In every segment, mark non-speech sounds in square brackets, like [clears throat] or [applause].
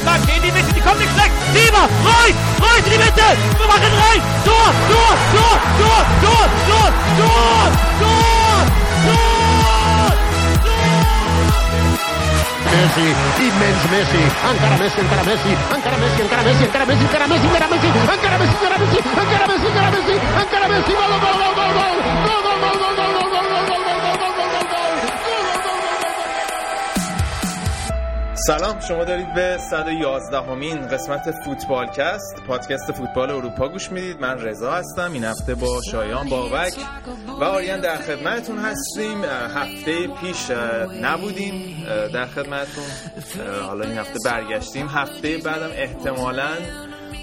bleibt in die Mitte, die kommt nicht weg. Lieber, rein, rein in die Mitte. Wir machen rein. Tor, Tor, Tor, Tor, Tor, Tor, Tor, Tor, Tor, Messi, immens Messi, encara Messi, encara Messi, encara Messi, encara Messi, encara Messi, encara Messi, encara Messi, encara Messi, encara Messi, encara Messi, encara Messi, encara Messi, gol, gol, gol, gol, gol, gol, gol, gol, gol, gol, سلام شما دارید به 111 همین قسمت فوتبالکست پادکست فوتبال اروپا گوش می‌دید. من رضا هستم این هفته با شایان بابک و آریان در خدمتتون هستیم. هفته پیش نبودیم در خدمتتون. حالا این هفته برگشتیم. هفته بعدم احتمالاً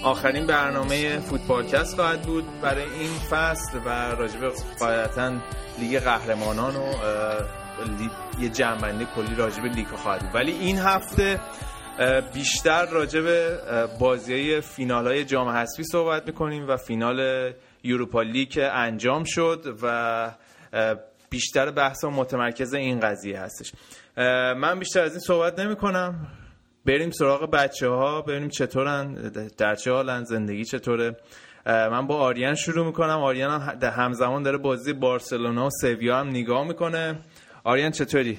آخرین برنامه فوتبالکست خواهد بود. برای این فصل و راجب قاعدتا لیگ قهرمانان و یه جنبنده کلی راجب لیگ خواهد ولی این هفته بیشتر راجب بازی فینال های جام حذفی صحبت می‌کنیم و فینال یوروپا لیگ انجام شد و بیشتر بحث و متمرکز این قضیه هستش. من بیشتر از این صحبت نمی کنم بریم سراغ بچه ها ببینیم چطورن در چه حالن زندگی چطوره. من با آریان شروع می‌کنم. آریان هم همزمان داره بازی بارسلونا و سویا هم نگاه می‌کنه. آریان چطوری؟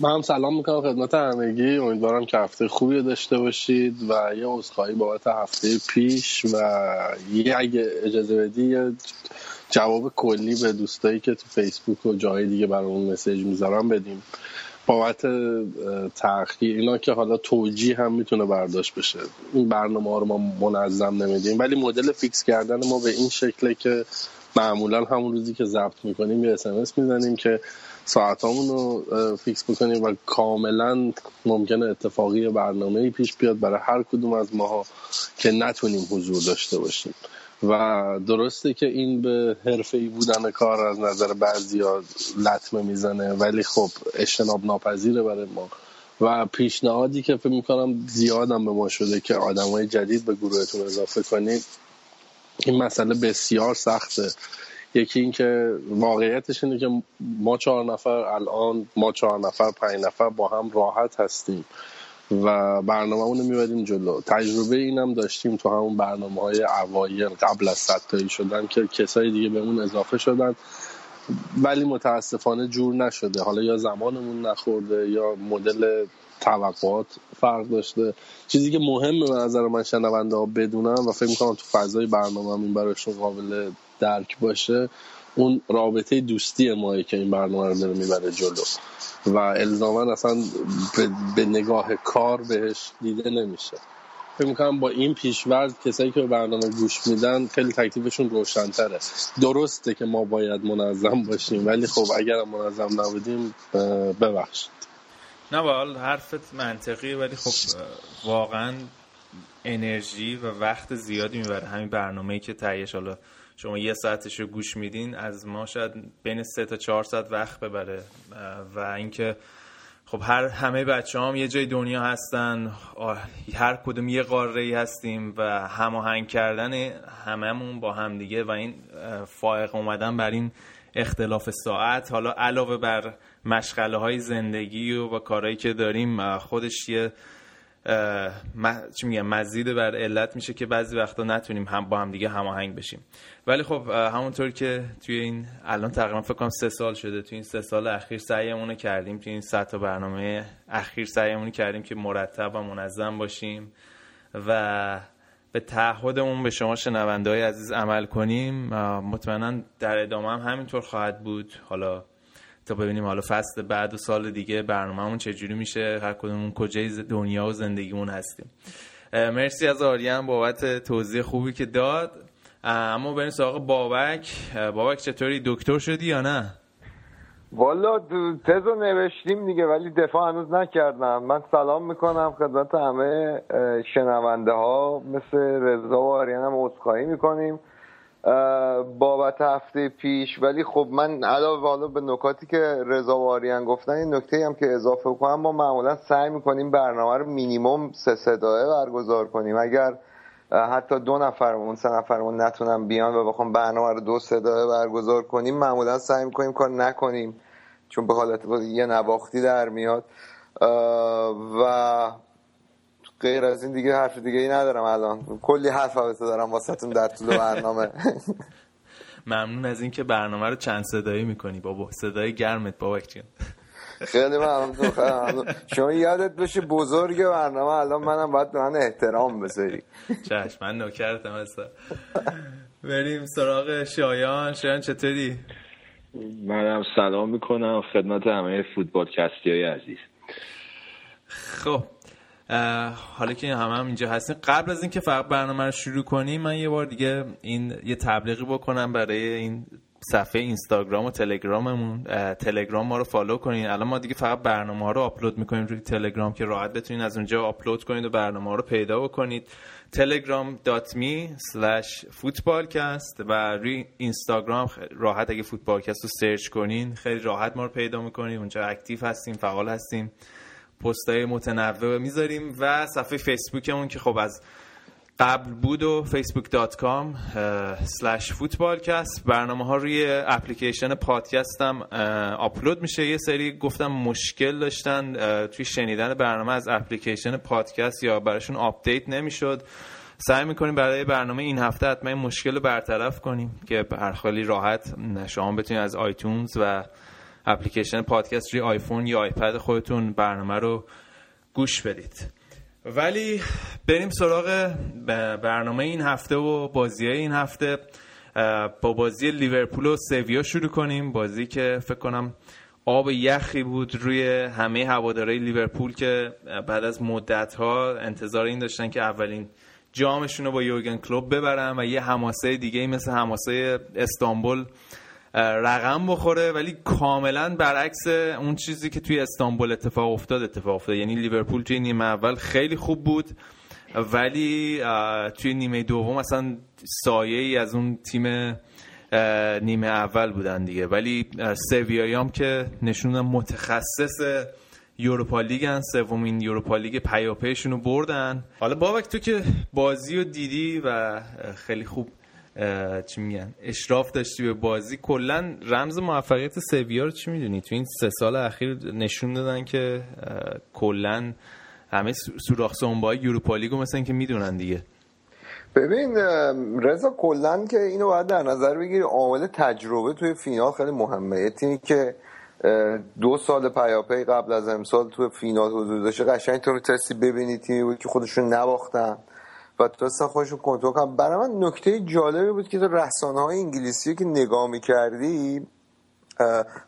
من هم سلام می‌کنم خدمت همگی. امیدوارم که هفته خوبی داشته باشید و یه عذرخواهی بابت هفته پیش و یه اگه اجازه بدی جواب کلی به دوستایی که تو فیسبوک و جای دیگه برامون مسیج می‌ذارم بدیم. بابت تاخیر اینا که حالا توجیه هم می‌تونه برداشت بشه. این برنامه ها رو ما منظم نمیدیم. ولی مدل فیکس کردن ما به این شکله که معمولا همون روزی که ضبط می‌کنیم یه اسمس می‌زنیم که ساعتامون رو فیکس بکنیم و کاملا ممکنه اتفاقی برنامه پیش بیاد برای هر کدوم از ماها که نتونیم حضور داشته باشیم. و درسته که این به حرفه ای بودن کار از نظر بعضی ها لطمه می‌زنه ولی خب اجتناب ناپذیره برای ما. و پیشنهادی که فکر می‌کنم زیادم به ما شده که آدمای جدید به گروهتون اضافه کنید این مسئله بسیار سخته. یکی اینکه واقعیتش اینه که ما چهار نفر الان ما چهار نفر پنج نفر با هم راحت هستیم و برنامه رو می‌بریم جلو. تجربه اینم داشتیم تو همون برنامه های اوایل قبل از ستایی شدن که کسای دیگه به اون اضافه شدن ولی متاسفانه جور نشده. حالا یا زمانمون نخورده یا مدل توقعات فرق داشته. چیزی که مهمه به نظر من شنونده ها بدونم و فکر می‌کنم تو فضای برنامه این براشون قابل درک باشه اون رابطه دوستی مایی که این برنامه رو داره می‌بره جلو. و الزاما اصلا به نگاه کار بهش دیده نمیشه. فکر می‌کنم با این پیشورد کسایی که به برنامه گوش میدن خیلی تکلیفشون روشنتره. درسته که ما باید منظم باشیم ولی خب اگر منظم نبودیم ببخشید. نه حال حرفت منطقی ولی خب واقعا انرژی و وقت زیادی می‌بره. همین برنامه که تهیهش حالا شما یه ساعتش رو گوش میدین از ما شاید بین سه تا چهار ساعت وقت ببره. و اینکه خب هر همه بچه هم یه جای دنیا هستن هر کدوم یه قاره ای هستیم و هماهنگ کردن هممون با هم دیگه و این فائق اومدن بر این اختلاف ساعت. حالا علاوه بر مشغله های زندگی و, و کارهایی که داریم خودش یه چی میگم مزید بر علت میشه که بعضی وقتا نتونیم هم با هم دیگه هماهنگ بشیم. ولی خب همونطور که توی این الان تقریبا فکر کنم سه سال شده توی این سه سال اخیر سعیمون کردیم. توی این سه تا برنامه اخیر سعیمون کردیم که مرتب و منظم باشیم و به تعهدمون به شما شنونده های عزیز عمل کنیم. مطمئنا در ادامه هم همینطور خواهد بود. حالا تا ببینیم حالا فصل بعد و سال دیگه برنامهمون چجوری میشه هر کدومون کجای دنیا و زندگیمون هستیم. مرسی از آریان بابت توضیح خوبی که داد. اما بریم سراغ بابک. بابک چطوری؟ دکتر شدی یا نه؟ والا تزو نوشتیم دیگه ولی دفاع هنوز نکردم. من سلام می‌کنم خدمت همه شنونده ها مثل رضا و آریان هم عذرخواهی می‌کنیم. بابت هفته پیش. ولی خب من علاوه حالا به نکاتی که رضا و آریان گفتن این نکته هم که اضافه کنم ما معمولا سعی می‌کنیم برنامه رو مینیموم سه صداه برگزار کنیم. اگر حتی دو نفرمون سه نفرمون نتونن بیان و بخوام برنامه رو دو صداه برگزار کنیم معمولا سعی می‌کنیم کار نکنیم چون به حالت یه نواختی در میاد. و غیر از این دیگه حرف دیگه ای ندارم الان. کلی حرف دارم واسهتون در طول برنامه. [laughs] ممنون از اینکه برنامه رو چند صدایی می‌کنی. بابا صدای گرمت بابا جان. [laughs] خیلی ممنون شما یادت بشه بزرگ برنامه الان منم باید به من احترام بذاری. چشم من نوکرتم اصلا. بریم سراغ شایان. شایان چطوری؟ منم سلام می‌کنم. خدمت همه فوتبال کستی های عزیز. خب حالا که همه هم اینجا هستیم. قبل از اینکه فقط برنامه رو شروع کنیم من یه بار دیگه این یه تبلیغی بکنم برای این صفحه اینستاگرام و تلگراممون. تلگرام ما رو فالو کنین. الان ما دیگه فقط برنامه ها رو آپلود می‌کنیم روی تلگرام که راحت بتونین از اونجا آپلود کنید و برنامه ها رو پیدا بکنید. telegram.me slash footballcast و روی اینستاگرام راحت اگه فوتبالکست رو search کنین خیلی راحت ما رو پیدا می‌کنیم اونجا active هستیم فعال هستیم. پستای متنوع می‌ذاریم و صفحه فیسبوکمون که خب از قبل بود و facebook.com slash footballcast. برنامه ها روی اپلیکیشن پادکست هم آپلود میشه. یه سری گفتم مشکل داشتن توی شنیدن برنامه از اپلیکیشن پادکست یا براشون آپدیت نمی‌شد. سعی می‌کنیم برای برنامه این هفته حتما این مشکل رو برطرف کنیم که خیلی راحت شما بتونید از آیتونز و اپلیکیشن پادکست روی آیفون یا آیپد خودتون برنامه رو گوش بدید. ولی بریم سراغ برنامه این هفته و بازی این هفته. با بازی لیورپول و سویا شروع کنیم. بازی که فکر کنم آب یخی بود روی همه هوادارهای لیورپول که بعد از مدت ها انتظار این داشتن که اولین جامشون رو با یورگن کلوب ببرن و یه حماسه دیگه مثل حماسه استانبول رقم بخوره ولی کاملا برعکس اون چیزی که توی استانبول اتفاق افتاد اتفاق افتاد. یعنی لیورپول توی نیمه اول خیلی خوب بود ولی توی نیمه دوم اصلا سایه ای از اون تیم نیمه اول بودن دیگه. ولی سویایی هم که نشون متخصص یوروپا لیگن سومین یوروپا لیگ پیاپیشون رو بردن. حالا بابک تو که بازی رو دیدی و خیلی خوب چی میگن؟ اشراف داشتی به بازی. کلا رمز موفقیت سویا رو چی می‌دونی؟ تو این سه سال اخیر نشون دادن که کلا همه سوراخ سنبای یوروپا لیگو مثلا که می‌دونن دیگه. ببین رضا کلا که اینو باید در نظر بگیری عامل تجربه توی فینال خیلی مهمه. تیمی که دو سال پیاپی قبل از امسال توی فینال حضور داشته قشنگ تو تستی ببینی تیمی بود که خودشون نباختن. و تونستن خودشون کنترل کنن برای من نکته جالبی بود که تو رسانه های انگلیسی که نگاه می‌کردی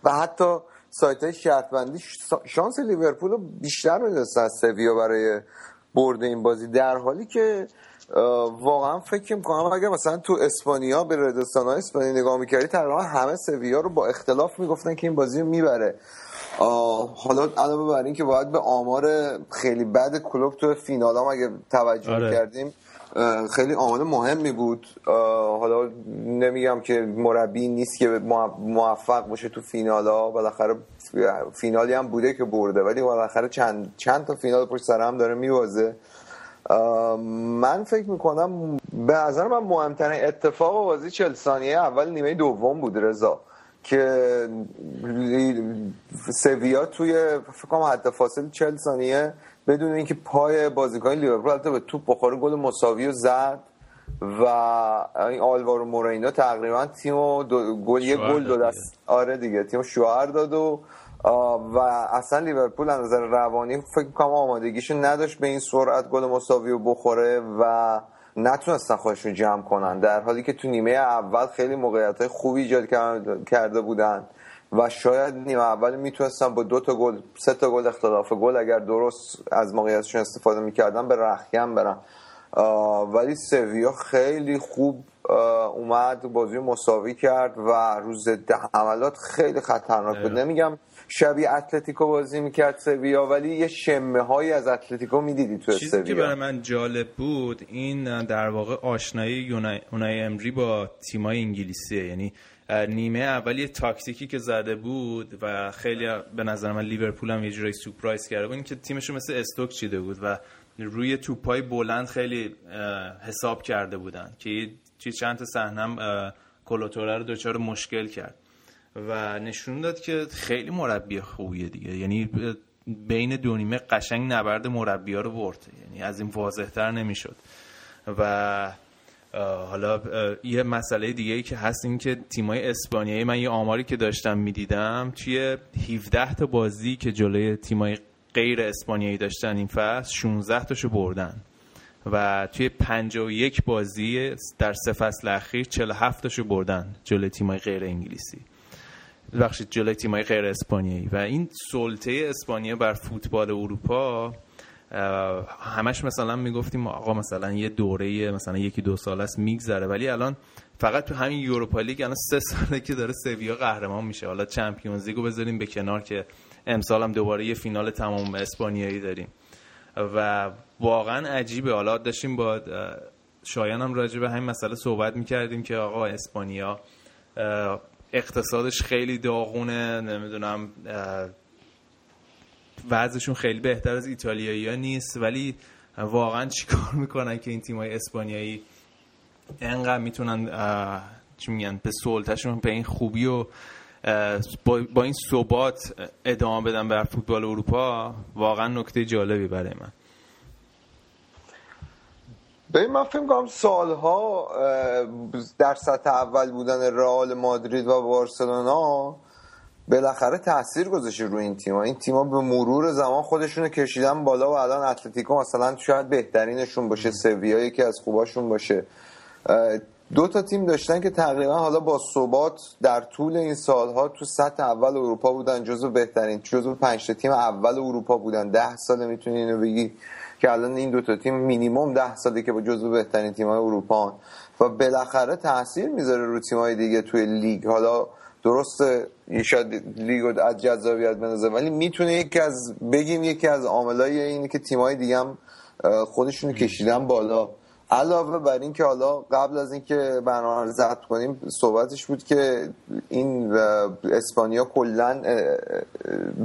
و حتی سایت های شرطبندی شانس لیورپول رو بیشتر می‌دونستن از سویا برای برد این بازی. در حالی که واقعا فکر می‌کنم اگر مثلا تو اسپانیا به ردستان های اسپانیا نگاه می‌کردی تقریبا همه سویا رو با اختلاف می‌گفتن که این بازی رو می‌بره. حالا علاوه بر این که باید به آمار خیلی بد کلوب تو فینال هم اگه توجه آره. کردیم خیلی آمار مهمی بود. حالا نمیگم که مربی نیست که موفق باشه تو فینال ها بالاخره فینالی هم بوده که برده ولی بالاخره چند, چند تا فینال پشت سر هم داره میوازه من فکر می‌کنم به نظر من مهمترین اتفاق بازی چل ثانیه اول نیمه دوم بود رضا. که سویا توی فکر کنم حد فاصل 40 ثانیه بدون اینکه پای بازیکن لیورپول البته به توپ بخوره گل مساوی و زد و این آلوارو مورینا تقریبا تیمو گل یه گل دو دست آره دیگه تیمو شوهر داد و و اصلا لیورپول از نظر روانی فکر کنم آمادگیشو نداشت به این سرعت گل مساوی رو بخوره و نتونستن خودشون جمع کنن. در حالی که تو نیمه اول خیلی موقعیت های خوبی ایجاد کرده بودن و شاید نیمه اول می‌تونستن با دو تا گل سه تا گل اختلاف گل اگر درست از موقعیتشون استفاده می‌کردن به رخیم برن. ولی سویا خیلی خوب اومد بازی مساوی کرد و روز ده حملات خیلی خطرناک بود. نمیگم شبیه اتلتیکو بازی می‌کرد سویا ولی یه شمه هایی از اتلتیکو می‌دیدی تو چیزی که برای من جالب بود این در واقع آشنایی یونای امری با تیمای انگلیسیه. یعنی نیمه اولی تاکتیکی که زده بود و خیلی به نظر من لیورپول هم یه جورایی سورپرایز کرده بود این که تیمشون مثل استوک چیده بود و روی توپای بلند خیلی حساب کرده بودن که چند تا صحنه کلوتوره رو دچار مشکل کرد. و نشون داد که خیلی مربی خوبیه دیگه. یعنی بین دو نیمه قشنگ نبرد مربیا رو برد. یعنی از این واضحتر نمی‌شد. و حالا یه مسئله دیگه ای که هست این که تیمای اسپانیایی من یه آماری که داشتم می‌دیدم توی 17 تا بازی که جلوی تیمای غیر اسپانیایی داشتن این فصل 16 تاشو بردن. و توی 51 بازی در سه فصل اخیر 47 تاشو بردن جلوی تیمای غیر انگلیسی. بخشید جلوی تیمای غیر اسپانیایی. و این سلطه اسپانیا بر فوتبال اروپا همش مثلا می‌گفتیم آقا مثلا یه دوره مثلا یکی دو سال است میگذره. ولی الان فقط تو همین یوروپا لیگ الان سه ساله که داره سویا قهرمان میشه. حالا چمپیونز لیگو بذاریم به کنار که امسال هم دوباره یه فینال تمام اسپانیایی داریم. و واقعا عجیبه. حالا داشتیم با شایان هم راجع به همین مسئله صحبت می‌کردیم که آقا اسپانیا اقتصادش خیلی داغونه نمی‌دونم وضعشون خیلی بهتر از ایتالیایی ها نیست ولی واقعا چیکار می‌کنن که این تیمای اسپانیایی انقدر می‌تونن چی میگن به سلطهشون به این خوبی و با این ثبات ادامه بدن بر فوتبال اروپا؟ واقعا نکته جالبی برای من. ببین من فکر کنم سالها در سطح اول بودن رئال مادرید و بارسلونا بالاخره تاثیر گذاشته روی این تیم‌ها. این تیم‌ها به مرور زمان خودشونو کشیدن بالا و الان اتلتیکو مثلا شاید بهترینشون باشه سویا یکی از خوباشون باشه. دو تا تیم داشتن که تقریبا حالا با ثبات در طول این سالها تو سطح اول اروپا بودن جزو بهترین جزو پنج تیم اول اروپا بودن. ده ساله می‌تونی اینو بگی. که الان این دو تا تیم مینیمم ده ساله که با جزو بهترین تیم‌های اروپا و بالاخره تاثیر می‌ذاره رو تیم‌های دیگه توی لیگ. حالا درسته شاید لیگ از جذابیت بنازه ولی می‌تونه یکی از بگیم یکی از عاملای اینه که تیم‌های دیگه هم خودشونو کشیدن بالا. علاوه بر این که حالا قبل از اینکه برنامه رو ضبط کنیم صحبتش بود که این اسپانیا کلا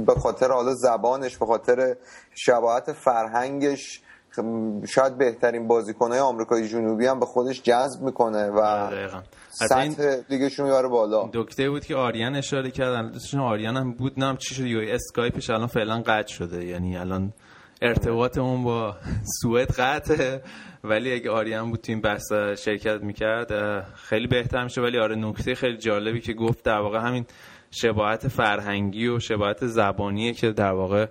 به خاطر حالا زبانش به خاطر شباهت فرهنگش شاید بهترین بازیکنهای آمریکای جنوبی هم به خودش جذب می‌کنه و سطح دیگهشون میاره بالا. دکته بود که آریان اشاره کرد. آریان هم بود نم چی شد. اسکایپش الان فعلا قطع شده. یعنی الان ارتباطمون با سوئد قطعه ولی اگه آریان بود این بحث شرکت می‌کرد خیلی بهتر میشه ولی آره نکته خیلی جالبی که گفت در واقع همین شباهت فرهنگی و شباهت زبانیه که در واقع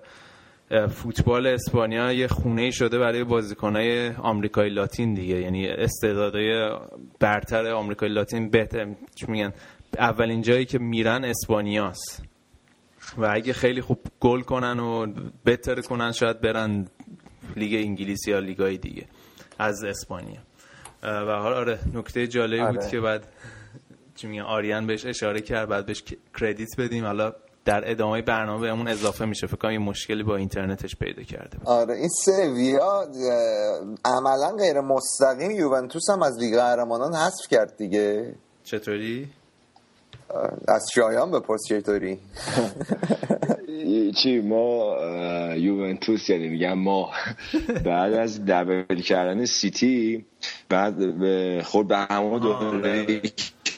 فوتبال اسپانیا یه خونه شده برای بازیکنهای آمریکای لاتین دیگه. یعنی استعدادهای برتر آمریکای لاتین بهتر میگن. اولین جایی که میرن اسپانیاست. و اگه خیلی خوب گل کنن و بهتر کنن شاید برن لیگ انگلیسی یا لیگای دیگه از اسپانیا. و حالا آره نکته جالبی بود آره. که بعد چی میگن آریان بهش اشاره کرد بعد بهش کردیت بدیم. حالا در ادامه برنامه بهمون اضافه میشه. فکر کنم یه مشکلی با اینترنتش پیدا کرده آره این سویا عملا غیر مستقیم یوونتوس هم از لیگ قهرمانان حذف کرد دیگه. چطوری؟ از شایان بپرس چطوری؟ چی ما یوونتوس یعنی میگم ما. بعد از دبل کردن سیتی بعد خورد به همون دوره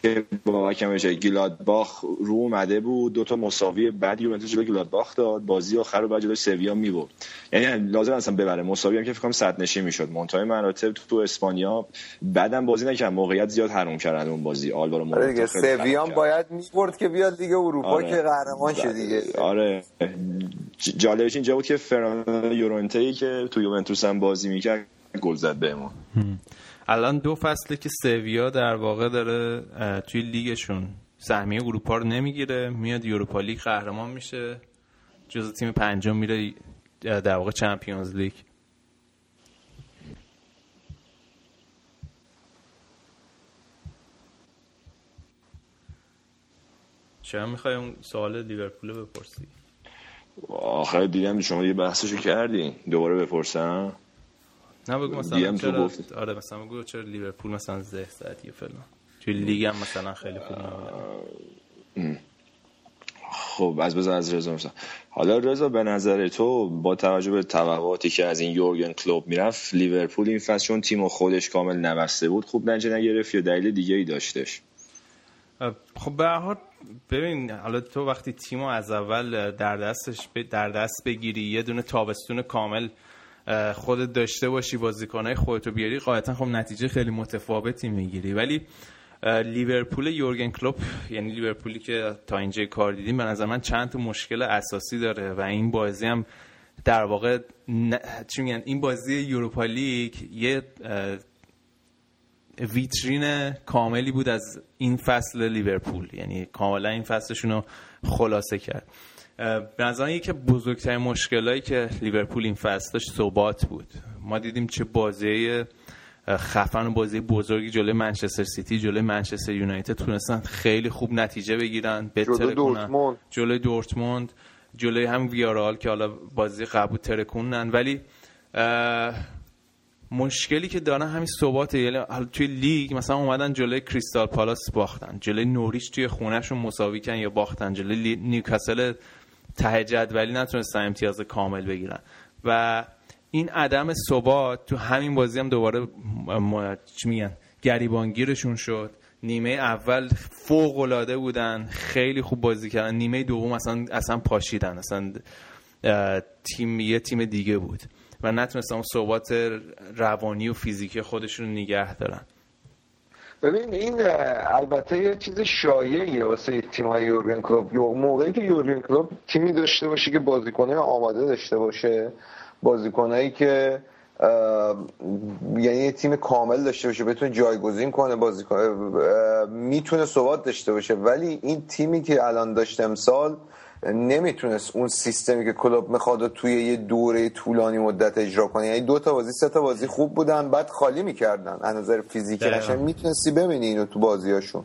که با حکم گیلادباخ رو اومده بود دو تا مساوی بعد یوونتوس جلوی گیلادباخ داد. بازی آخر رو بعد جلوی سویا می‌برد یعنی لازم اصلا ببره. مساوی هم که فکر کنم صد نشین می‌شد منتهای مراتب تو اسپانیا بعدم بازی نکرد موقعیت زیاد حروم کردن اون بازی. آلوارو آره دیگه سویا باید می‌برد که بیاد دیگه اروپا آره. که قهرمان شه دیگه. آره. جالبش اینجا بود که فران یورونته که تو یوونتوس هم بازی می‌کرد گل زد بهمون. الان دو فصله که سویا در واقع داره توی لیگشون سهمیه اروپا رو نمی‌گیره میاد یوروپا لیگ قهرمان میشه جز تیم پنجم میره در واقع چمپیونز لیگ. چرا می‌خوای اون سوال لیورپول بپرسی؟ آخر دیدم شما یه بحثشو کردین. دوباره بپرسم. نه بگو مثلا چرا آره مثلا بگو چرا لیورپول مثلا زه زد یه فلان. توی لیگ هم مثلا خیلی خوب نبود. خب از بذار از رضا مثلا حالا رضا به نظر تو با توجه به توقعاتی که از این یورگن کلوب می‌رفت لیورپول این فصل چون تیم خودش کامل نبسته بود خوب نجه نگرفت یا دلیل دیگه ای داشتش؟ خب به ببین حالا تو وقتی تیمو از اول در دستش در دست بگیری یه دونه تابستون کامل خودت داشته باشی بازیکنای خودتو بیاری. قاعدتا خب نتیجه خیلی متفاوتی می‌گیری. ولی لیورپول یورگن کلوپ یعنی لیورپولی که تا اینجا کار دیدیم به نظر من چند تا مشکل اساسی داره و این بازی هم در واقع چی میگن؟ این بازی یوروپا لیگ یه ویترین کاملی بود از این فصل لیورپول. یعنی کاملا این فصلشون رو خلاصه کرد. به نظر یکی بزرگترین مشکلایی که لیورپول این فصل داشت ثبات بود. ما دیدیم چه بازی خفن و بازی بزرگی جلوی منچستر سیتی جلوی منچستر یونایتد تونستن خیلی خوب نتیجه بگیرن جلوی دورتموند. جلوی دورتموند جلوی هم ویارال که حالا بازی قبول ترکونن ولی مشکلی که دارن همین ثبات یعنی توی لیگ مثلا اومدن جلوی کریستال پالاس باختن. جلوی نوریچ توی خونهشون مساوی کردن یا باختن. جلوی نیوکاسل ته جدولی نتونستن امتیاز کامل بگیرن. و این عدم ثبات تو همین بازی هم دوباره میگن گریبانگیرشون شد. نیمه اول فوق العاده بودن خیلی خوب بازی کردن. نیمه دوم اصلا اصلا پاشیدن. اصلا تیم یه تیم دیگه بود. و نتونستن ثبات روانی و فیزیکی خودشون نگه دارن. ببین این البته یه چیز شایعیه واسه تیم های یورگن کلوب موقعی که یورگن کلوب تیمی داشته باشه که بازیکنه آماده داشته باشه. بازیکنایی که یعنی یه تیم کامل داشته باشه بتونه جایگزین کنه بازیکن می‌تونه ثبات داشته باشه. ولی این تیمی که الان داشت امسال نمی‌تونست اون سیستمی که کلوب می‌خواد توی یه دوره طولانی مدت اجرا کنه. یعنی دو تا بازی سه تا بازی خوب بودن بعد خالی می‌کردن. از نظر فیزیکی قشنگ می‌تونستی ببینی اینو تو بازیاشون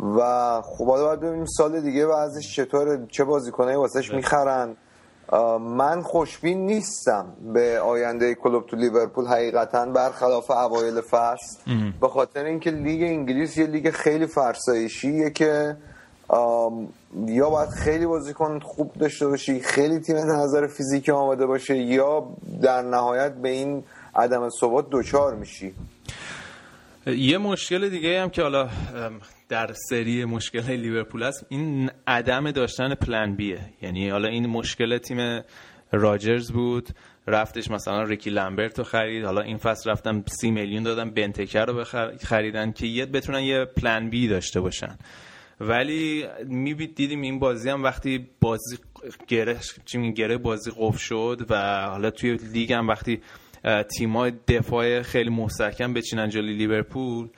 و خب حالا باید ببینیم سال دیگه وضعش چطور چه بازیکنایی واسش می‌خرن. من خوشبین نیستم به آینده کلوب تو لیورپول. حقیقتا برخلاف اوایل فصل. به خاطر اینکه لیگ انگلیس یه لیگ خیلی فرسایشیه که یا باید خیلی بازیکن خوب داشته باشی خیلی تیم نظر فیزیکی آماده باشه یا در نهایت به این عدم ثبات دوچار میشی؟ یه مشکل دیگه هم که حالا در سری مشکل لیورپول است این عدم داشتن پلن بیه یعنی حالا این مشکل تیم راجرز بود رفتش مثلا ریکی لامبرت رو خرید حالا این فصل رفتن سی میلیون دادن بنتکه رو خریدن که یه بتونن یه plan B داشته باشن. ولی می دیدیم این بازی هم وقتی بازی گره چی گره بازی قفل شد و حالا توی لیگ هم وقتی تیمای دفاع خیلی مستحکم بچینن جلوی لیورپول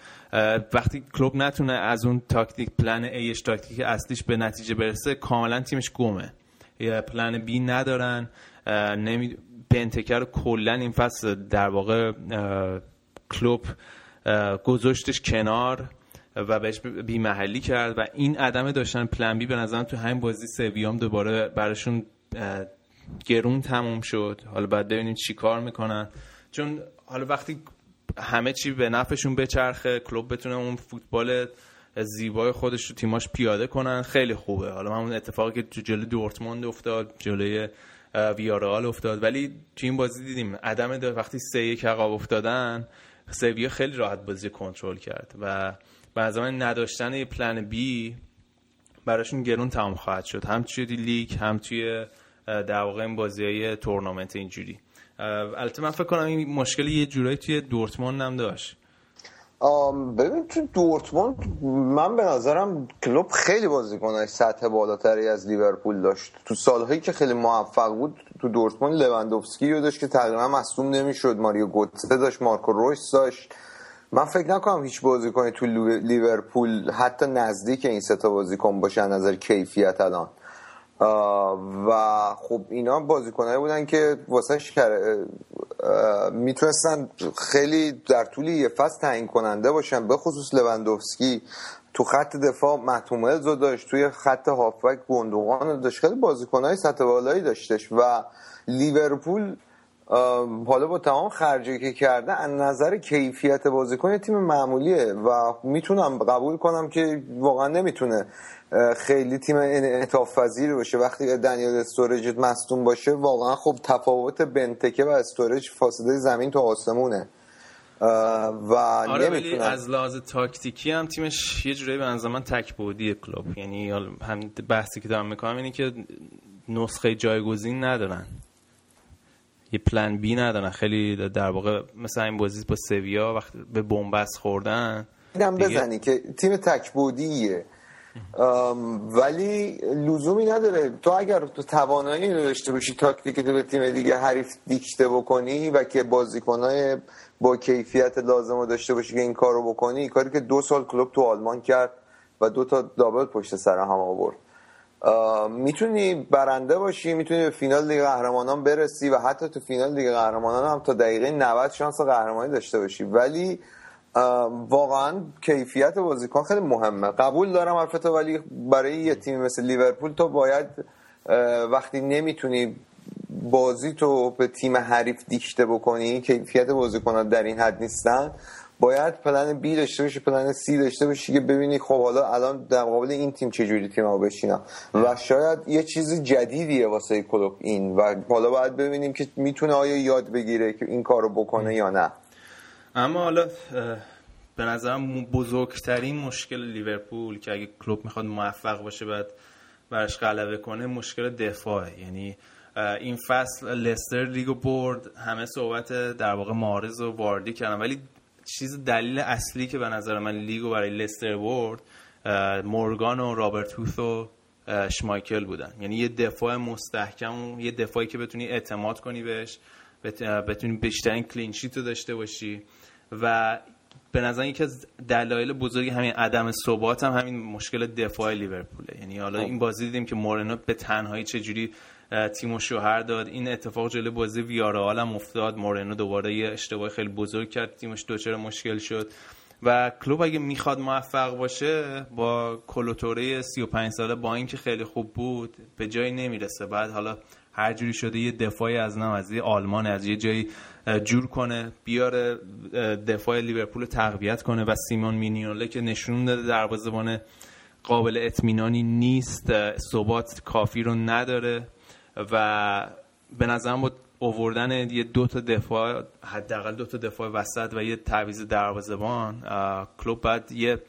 وقتی کلوب نتونه از اون تاکتیک plan A ش تاکتیک اصلیش به نتیجه برسه کاملا تیمش گمه. پلن بی ندارن نمی بنتکر کلا این فصل در واقع کلوب گذاشتش کنار. و بهش بی محلی کرد و این عدم داشتن پلن بی به نظرم تو همین بازی سویام دوباره براشون گرون تموم شد. حالا بعد ببینیم چی کار می‌کنن. چون حالا وقتی همه چی به نفعشون بچرخه کلوب بتونه اون فوتبال زیبای خودش رو تیماش پیاده کنن خیلی خوبه. حالا همون اتفاقی که جلوی دورتموند افتاد جلوی ویارال افتاد ولی تو این بازی دیدیم عدم وقتی سه یک عقب افتادن سویا خیلی راحت بازی کنترل کرد و به نداشتن یه پلن بی براشون گرون تمام خواهد شد. هم توی لیگ هم توی در واقع این بازی های تورنمنت اینجوری. البته من فکر کنم این مشکل یه جورایی توی دورتموند هم داشت. ببین تو دورتموند من به نظرم کلوب خیلی بازیکنای سطح بالاتری از لیورپول داشت. تو سالهایی که خیلی موفق بود تو دورتموند لوندوفسکی رو داشت که تقریبا مصدوم نمی‌شد. ماریو گوتسه داشت مارکو رویس داشت. من فکر نکنم هیچ بازیکنی تو لیورپول حتی نزدیک این سه تا بازیکن باشه از نظر کیفیت الان. و خب اینا بازیکنایی بودن که واسه می‌تونستن خیلی در طول یه فصل تعیین کننده باشن به خصوص لوندوفسکی تو خط دفاع محتوم داشت توی خط هافبک گندوغان داشت. خیلی بازیکنهای سطح بالایی داشتش و لیورپول حالا با تمام خرجی که کرده از نظر کیفیت بازیکن تیم معمولیه و می‌تونم قبول کنم که واقعا نمی‌تونه خیلی تیم انعطاف پذیر باشه. وقتی دنیل استورج مصدوم باشه واقعا خب تفاوت بنتکه و استورج فاصله زمین تا آسمونه. و آره ولی نمی‌تونن از لحاظ تاکتیکی هم تیمش یه جوری به من تک بودی کلوب. یعنی هم بحثی که دارم می‌کنم اینه که نسخه جایگزین ندارن. یه پلن بی ندارن. خیلی در واقع مثل این بازی با سویا وقتی به بنبست خوردن دیدم بزنی که تیم تکبودیه. ولی لزومی نداره. تو اگر تو توانایی داشته باشی تاکتیک تو به تیم دیگه حریف دیکته بکنی و که بازیکنهای با کیفیت لازم رو داشته باشی که این کار رو بکنی کاری که دو سال کلوب تو آلمان کرد و دو تا دابل پشت سر هم آورد. می‌تونی برنده باشی می‌تونی به فینال لیگ قهرمانان برسی و حتی تو فینال لیگ قهرمانان هم تا دقیقه 90 شانس قهرمانی داشته باشی. ولی واقعا کیفیت بازیکن خیلی مهمه. قبول دارم البته ولی برای یه تیم مثل لیورپول تو باید وقتی نمی‌تونی بازی تو به تیم حریف دیکته بکنی کیفیت بازیکنان در این حد نیستن. باید پلن بی داشته باشی پلن سی داشته باشی که ببینی خب حالا الان در مقابل این تیم چجوری تیم رو بشینم و شاید یه چیز جدیدیه واسه کلوب این و حالا باید ببینیم که می‌تونه آیا یاد بگیره که این کار رو بکنه یا نه. اما حالا به نظرم بزرگترین مشکل لیورپول که اگه کلوب می‌خواد موفق باشه بعد برش غلبه کنه مشکل دفاعه. یعنی این فصل لستر لیگو برد همه صحبت در واقع مارز و واردی کردن. ولی چیز دلیل اصلی که به نظر من لیگو برای لستر برد مورگان و رابرت هوث و شمایکل بودن. یعنی یه دفاع مستحکم و یه دفاعی که بتونی اعتماد کنی بهش بت- بتونی بیشترین کلین شیت رو داشته باشی. و به نظر یکی از دلایل بزرگی همین عدم ثبات هم همین مشکل دفاع لیورپوله. یعنی حالا این بازی دیدیم که مورنو به تنهایی چجوری اه، تیمو شوهر داد. این اتفاق جلوی بازی ویارال هم افتاد. مورنو دوباره یه اشتباه خیلی بزرگ کرد. تیمش دوچار مشکل شد. و کلوب اگه می‌خواد موفق باشه با کلوتوره 35 ساله با اینکه خیلی خوب بود به جایی نمی‌رسه. بعد حالا هر جوری شده یه دفاعی از نام از یه آلمان از یه جایی جور کنه بیاره دفاع لیورپول رو تقویت کنه و سیمون مینیوله که نشون داده دروازه‌بان قابل اطمینانی نیست ثبات کافی رو نداره. و به نظرم با اووردن یه دو تا دفاع حداقل دو تا دفاع وسط و یه تعویض دروازه‌بان کلوب باید یه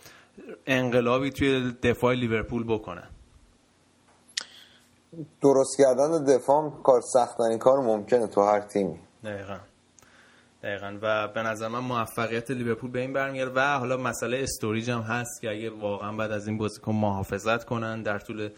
انقلابی توی دفاع لیورپول بکنه. درست کردن دفاع کار سختترین کار ممکنه تو هر تیمی. دقیقا. دقیقا. و به نظر من موفقیت لیورپول به این برمیگرده و حالا مسئله استوریج هم هست که اگه واقعا بعد از این بازیکن محافظت کنن در طول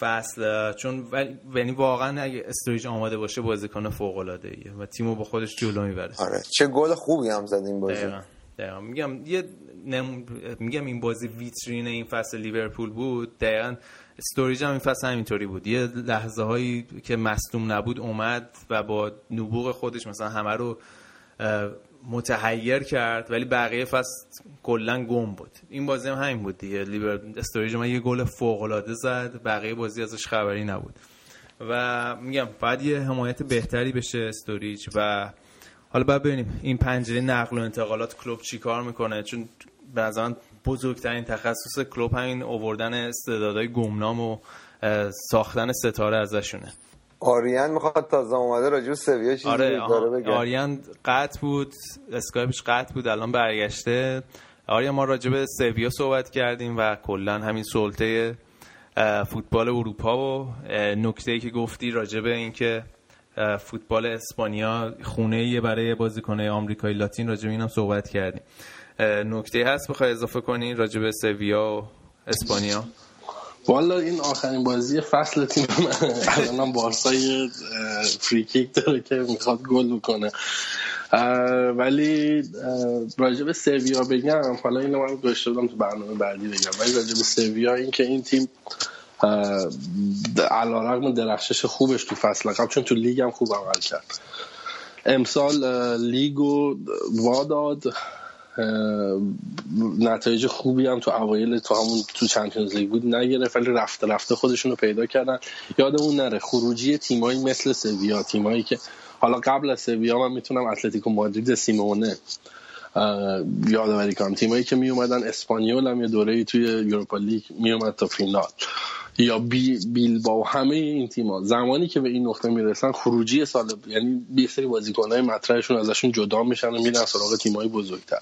فصل چون ولی- یعنی واقعا اگه استوریج آماده باشه بازیکن فوق العاده ایه و تیمو با خودش جلو می‌بره. آره چه گل خوبی هم زد این بازی. دقیقا دقیقا. میگم یه نم... میگم این بازی ویترین این فصل لیورپول بود. دقیقا استوریج هم این فصل همینطوری بود. یه لحظه هایی که مصدوم نبود اومد و با نبوغ خودش مثلا همه رو متحیر کرد ولی بقیه فصل کلا گم بود. این بازی هم همین بود دیگه. لیور استوریج ما یه گل فوق العاده زد. بقیه بازی ازش خبری نبود. و میگم بعد یه حمایت بهتری بشه استوریج و حالا باید ببینیم این پنجره نقل و انتقالات کلوب چی کار می‌کنه؟ چون به نظر من بزرگترین تخصص کلوب همین اووردن استعدادهای گمنام و ساختن ستاره ازشونه. آریان می‌خواد تازه اومده راجع به سویا چیزی آره داره. بگه. آریان قطع بود اسکایپش قطع بود الان برگشته. آریان ما راجع به سویا صحبت کردیم و کلا همین سلطه فوتبال اروپا و نکته ای که گفتی راجع به اینکه فوتبال اسپانیا خونه ایه برای بازیکنه آمریکایی لاتین راجع به اینم صحبت کردیم. نکته هست بخوای اضافه کنی راجع به سویا و اسپانیا؟ والا این آخرین بازی فصل تیم من. الانم بارسا یه اه، فری کیک داره که می‌خواد گل بکنه. ولی راجع به سویا بگم حالا اینو من گذاشته بودم تو برنامه بعدی بگم. ولی راجع به سویا این که این تیم علیرغم درخشش خوبش تو فصل قبل چون تو لیگ هم خوب عمل کرد. امسال لیگو واداد نتایج خوبی هم تو اوایل تو همون تو Champions League بود نگرفت ولی رفته رفته خودشون رو پیدا کردن. یادمون نره خروجی تیمایی مثل سویا تیمایی که حالا قبل از سویا من می‌تونم اتلتیکو مادرید سیمئونه یادآوری کنم. تیمایی که می اومدن اسپانیول هم یه دوره توی Europa League می اومد تا فینال. یا بی بیلباو همه این تیم‌ها. زمانی که به این نقطه می‌رسن خروجی سال یعنی یه سری بازیکن‌های مطرحشون ازشون جدا میشن و میرن سراغ تیم‌های بزرگتر.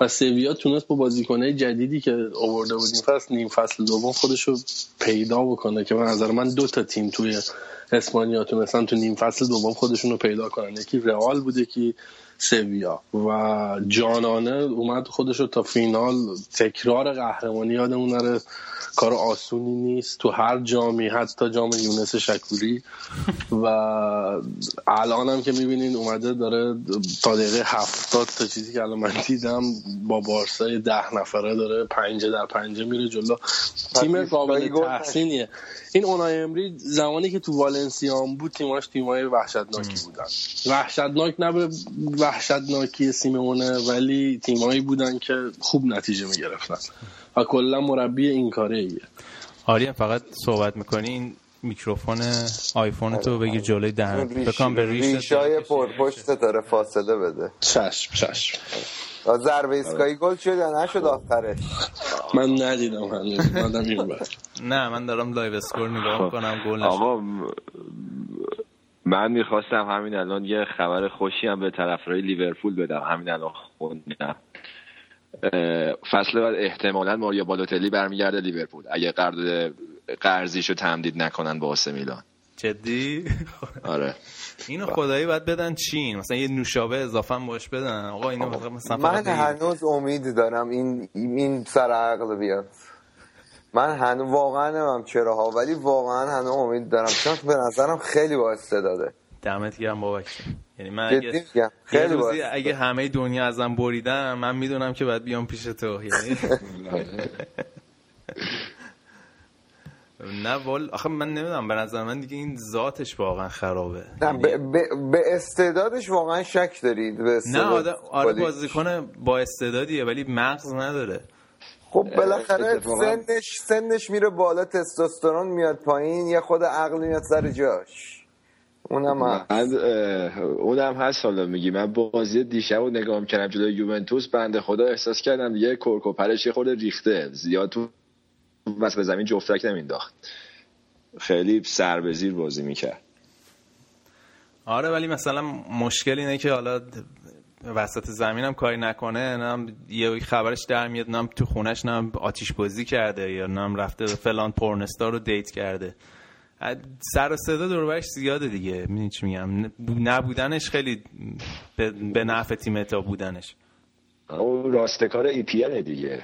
و سویا تونست با بازیکنهای جدیدی که آورده بود این فصل نیم فصل دوم خودش رو پیدا بکنه که به نظر من دو تا تیم توی اسپانیا تونستن تو نیم فصل دوم خودشون رو پیدا کنن. یکی رئال بوده که سویا و جانانه اومد خودش رو تا فینال تکرار قهرمانی یادمون نره. کار آسونی نیست. تو هر جامی حتی جام یونس شکوری و الان هم که می‌بینین اومده داره تا دقیقه هفتاد تا چیزی که الان من دیدم با بارسای ده نفره داره پنجه در پنجه میره جلو. تیم قابل تحسینیه. این اونای امری زمانی که تو والنسیا هم بود تیماش تیمای وحشتناکی بودن. وحشتناک نه به وحشتناکی سیمئونه ولی تیمایی بودن که خوب نتیجه می‌گرفتن. و کلا مربی این کاره ایه آریا فقط صحبت می‌کنی. این میکروفون آیفون تو بگیر جلوی دهنت بکنم به ریش ریشای پرپشت داره فاصله بده. چشم چشم. ضربه ایستگاهی گل شد یا نشد آخرش؟ من ندیدم هنوز. نه من دارم لایو اسکور نگاه می‌کنم گل نشد. آقا من می‌خواستم همین الان یه خبر خوشی هم به طرفدارای لیورپول بدم. همین الان خوندم. فصل بعد احتمالا ماریا بالوتلی برمیگرده لیورپول. اگه قرارداد قرضیشو تمدید نکنن با آسه میلان. جدی؟ آره. اینو خدایی باید بدن چین. مثلا یه نوشابه اضافه هم باش بدن. آقا اینو مثلا من. هنوز امید دارم این این سر عقل بیاد. من هنوز واقعا نمیم چرا ها ولی واقعا هنوز امید دارم. چون به نظرم خیلی با استعداده. دمت گرم بابک یعنی من اگه خیلی روزی. اگه همه دنیا ازم بریدن من می‌دونم که باید بیام پیش تو. یعنی [laughs] [laughs] نه وال آخه من نمی‌دونم به نظر من دیگه این ذاتش واقعا خرابه. نه یعنی- به, به, به استعدادش واقعا شک دارید به نه استعداد آره, آره. بازیکن با استعدادیه ولی مغز نداره. خب بالاخره سنش سنش میره بالا تستوسترون میاد پایین یه خود عقل میاد سر جاش. اونم هست. اونم هست حالا میگی. من بازی دیشب رو نگاه کردم جلوی یوونتوس بنده خدا احساس کردم دیگه کرکوپرش یه خورده ریخته زیاد تو بس به زمین جفتک نمینداخت خیلی سر به زیر بازی می‌کرد. آره ولی مثلا مشکل اینه که حالا وسط زمین هم کاری نکنه نه یه خبرش در میاد نه تو خونش نه آتیش بازی کرده یا نه رفته فلان پورنستار رو دیت کرده. سر و صدا دوربرش زیاده دیگه. می‌دونی چی میگم؟ نبودنش خیلی به, به نفع تیم تا بودنش. او راستکار ای پی دیگه.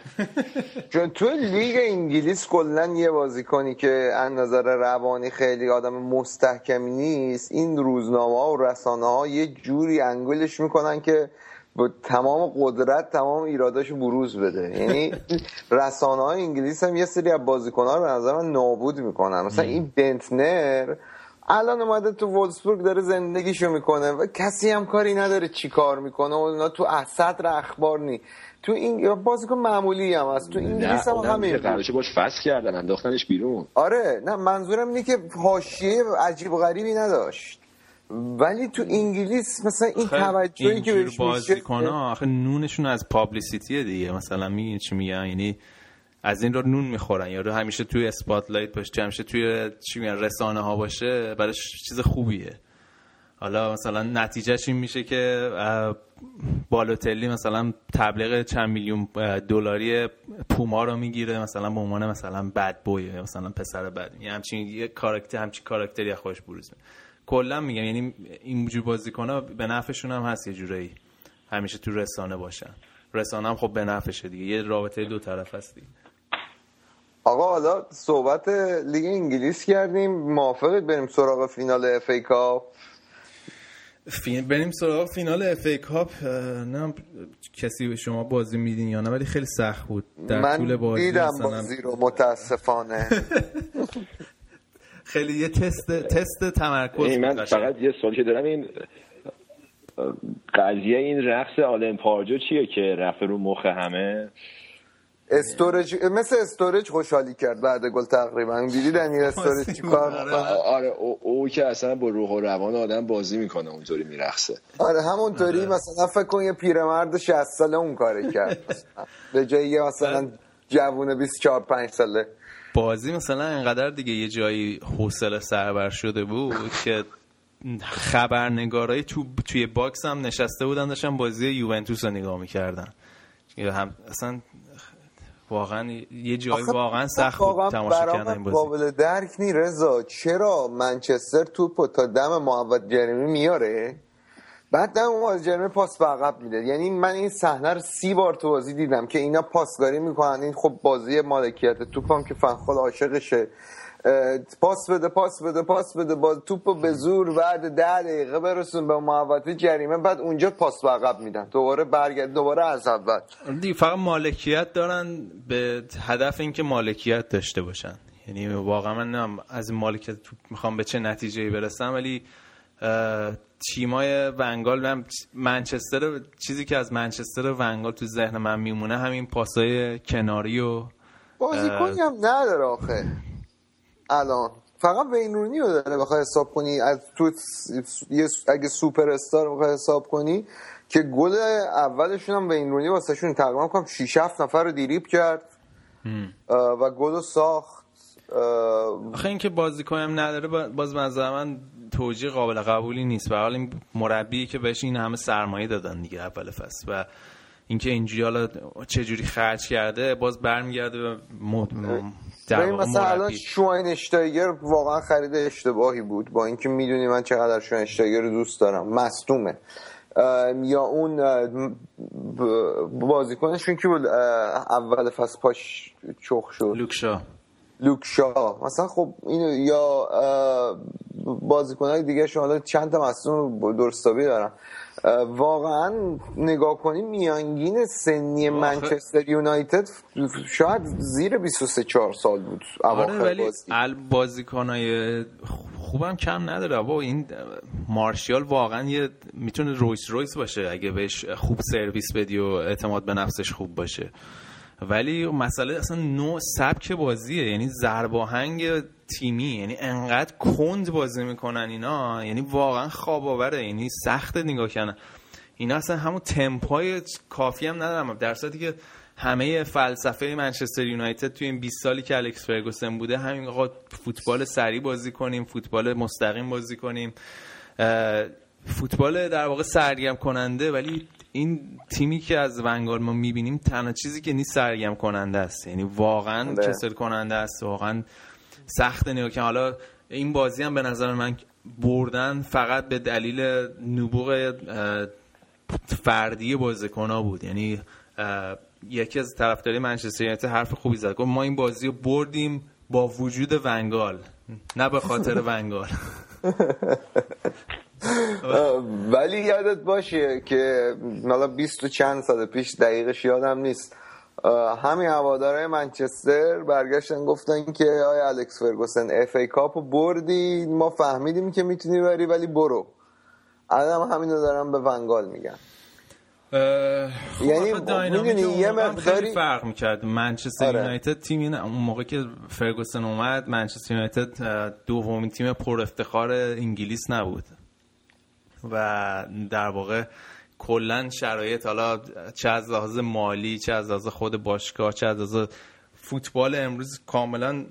چون تو لیگ انگلیس کلا یه بازیکنی که از نظر روانی خیلی آدم مستحکمی نیست این روزنامه ها و رسانه ها یه جوری انگلش می‌کنن که با تمام قدرت تمام ایراداشو بروز بده. یعنی [laughs] رسانه های انگلیس هم یه سری از بازیکن ها رو به نظر من نابود می‌کنن. مثلا این بنتنر الان اومده تو وولسبورگ داره زندگیشو می‌کنه و کسی هم کاری نداره چی کار می‌کنه و اونا تو صدر اخبار نی تو این بازیکن معمولی هم هست. تو انگلیس هم همین. قراردادش باش فصل کردن انداختنش بیرون. آره نه منظورم اینه که حاشیه عجیب و غریبی نداشت. ولی تو انگلیس مثلا این توجهی که بهش میشه ها آخه نونشون از پابلیسیتیه دیگه. مثلا میگین چی میگن؟ یعنی از این رو نون می‌خورن. یا رو همیشه توی اسپاتلایت باشه همیشه توی چی میگن رسانه ها باشه برای چیز خوبیه. حالا مثلا نتیجهش این میشه که بالوتلی مثلا تبلیغ چند میلیون دلاری پوما رو می‌گیره مثلا به عنوان مثلا بد بوی مثلا پسر بد. یه همچین یه کاراکتر همچین کاراکتری از خودش بروز کلا میگم یعنی اینجور بازیکن‌ها به نفعشون هم هست یه جورایی. همیشه تو رسانه باشن. رسانه هم خب به نفعشه دیگه. یه رابطه دو طرف هست دیگه. آقا حالا صحبت لیگ انگلیس کردیم. موافقید بریم سراغ فینال FA Cup؟ فین... بریم سراغ فینال FA Cup. نه کسی به شما بازی میدین یا نه؟ ولی خیلی سخت بود. در طول من بازی دیدم مثلا بازی رو متاسفانه. [laughs] خیلی یه تست تست تمرکز من. فقط یه سوالی که دارم این قضیه این رقص آلن پاردیو چیه که رفته رو مخ همه؟ استورج مثل استورج خوشحالی کرد بعد گل تقریبا. دیدی دنیل استورج چی کار آره. آره او, او که اصلا با روح و روان آدم بازی می‌کنه اونطوری میرقصه. آره همونطوری مثلا فکر کن یه پیرمرد 60 ساله اون کاره کرد. [laughs] به جای یه مثلا جوون 24 5 ساله. بازی مثلا انقدر دیگه یه جایی حوصله سربر شده بود که خبرنگارای تو توی box هم نشسته بودن داشتن بازی یوونتوس رو نگاه می‌کردن. هم اصلا واقعا یه جایی واقعا سخت بود تماشا کردن این بازی. قابل درک نی رضا. چرا منچستر توپو تا دم محمد جرمی میاره؟ بعد دم محمد جرمی پاس به عقب میده. یعنی من این صحنه رو سی بار تو بازی دیدم که اینا پاسگاری می‌کنن. این خب بازی مالکیت توپم که فنخال عاشقشه. پاس بده پاس بده پاس بده با توپ به زور بعد ده دقیقه برسون به محوطه جریمه بعد اونجا پاس به عقب میدن. دوباره برگرد دوباره از اول. دیگه فقط مالکیت دارن به هدف اینکه مالکیت داشته باشن. یعنی واقعا من نم از مالکیت توپ می‌خوام به چه نتیجه برسم ولی تیمای ونگال من منچستر چیزی که از منچستر ونگال تو ذهن من میمونه همین پاسای کناری و بازیکنی هم نداره آخه. الان. فقط وینرونی رو داره بخوای حساب کنی. از تو اگه سوپر استار بخوای حساب کنی که گل اولشون هم وینرونی واسه شون تقریبا کنم 6 7 نفر رو دیریب کرد. و گل ساخت. آخه اینکه بازیکن هم نداره باز نظر من توجیه قابل قبولی نیست. به حال این مربی که بهش این همه سرمایه دادن دیگه اول فصل. و اینکه اینجوری حالا چه جوری خرج کرده باز برمیگرده به در مثلا الان شواینشتایگر واقعا خرید اشتباهی بود. با اینکه می‌دونی من چقدر شواینشتایگر رو دوست دارم. مصدومه. یا اون بازیکنشون که بود؟ اول فصل پاش چخ شد. لوکشا لوکشا مثلا خب اینو یا بازیکنهای دیگه شما چند تا مصدوم درستابی دارن. واقعا نگاه کنیم میانگین سنی منچستر یونایتد شاید زیر 23 4 سال بود. آره ولی بازیکنای خوبم کم نداره. با این مارشال واقعا یه می‌تونه رویس رویس باشه اگه بهش خوب سرویس بدی و اعتماد به نفسش خوب باشه. ولی مسئله اصلا نوع سبک بازیه. یعنی زرباهنگ تیمی. یعنی انقدر کند بازی می‌کنن اینا. یعنی واقعا خواب آوره. یعنی سخت نگاه کنن اینا اصلا همون تمپای کافی هم ندارم در صورتی که همه فلسفه منچستر یونایتد توی این 20 سالی که الکس فرگوسن بوده همین آقا فوتبال سریع بازی کنیم فوتبال مستقیم بازی کنیم. فوتبال در واقع سرگرم کننده ولی این تیمی که از ونگال ما می‌بینیم تنها چیزی که نیست سرگرم کننده است. یعنی واقعا بله. کسل کننده است. واقعا سخت نگاه که حالا این بازی هم به نظر من بردن فقط به دلیل نبوغ فردی بازیکن ها بود. یعنی یکی از طرفداری منچستر یونایتد حرف خوبی زد. گفت ما این بازی رو بردیم با وجود ونگال نه به خاطر [laughs] ونگال [laughs] ولی یادت باشه که حالا 20 و چند سال پیش دقیقش یادم نیست. همین هوادارهای منچستر برگشتن گفتن که آیا الکس فرگوسن اف ای کاپو بردی ما فهمیدیم که می‌تونی بری ولی برو. الان همین رو دارم به ونگال میگن. خب یعنی می‌دونی یه مقداری فرق می‌کرد. منچستر آره. یونایتد تیمی اون موقع که فرگوسن اومد منچستر یونایتد دومین تیم پر افتخار انگلیس نبود. و در واقع کلا شرایط حالا چه از لحاظ مالی چه از لحاظ خود باشگاه چه از لحاظ فوتبال امروز کاملا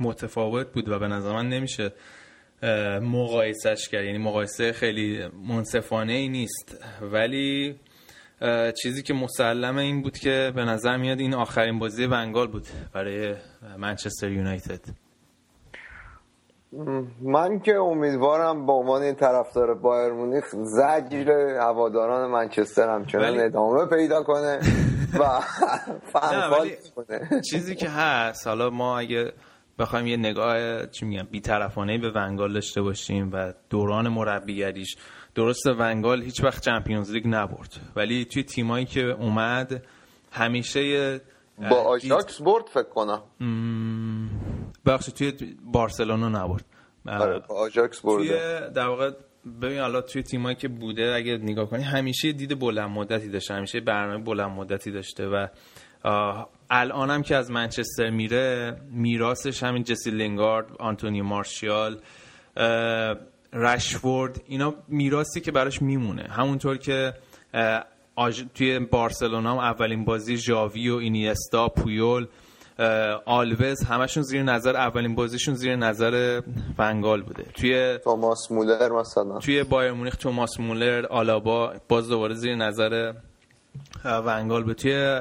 متفاوت بود و به نظر من نمیشه مقایسش کرد. یعنی مقایسه خیلی منصفانه ای نیست. ولی چیزی که مسلمه این بود که به نظر میاد این آخرین بازی ونگال بود برای منچستر یونایتد. من که امیدوارم به عنوان طرفدار بایر مونیخ زجر هواداران منچستر همچنان ادامه پیدا کنه و [laughs] کنه. چیزی که هست حالا ما اگه بخوایم یه نگاه چی میگم بی‌طرفانه به ونگال داشته باشیم و دوران مربیگریش درست ونگال هیچ وقت Champions League نبرد ولی توی تیمایی که اومد همیشه با آژاکس برد فکر کنم. بخشی توی بارسلونا نبرد. آره با آژاکس برد توی در واقع ببین حالا توی تیمایی که بوده اگه نگاه کنی همیشه دید بلند مدتی داشته همیشه برنامه بلند مدتی داشته و الان هم که از منچستر میره میراسش همین جسی لینگارد آنتونی مارشیال رشفورد اینا میراسی که براش میمونه. همونطور که آج... توی بارسلونا هم اولین بازی ژاوی و اینیستا پویول آلوز همشون زیر نظر اولین بازیشون زیر نظر ونگال بوده. توی توماس مولر مثلا. توی بایر مونیخ توماس مولر آلابا باز دوباره زیر نظر ونگال به توی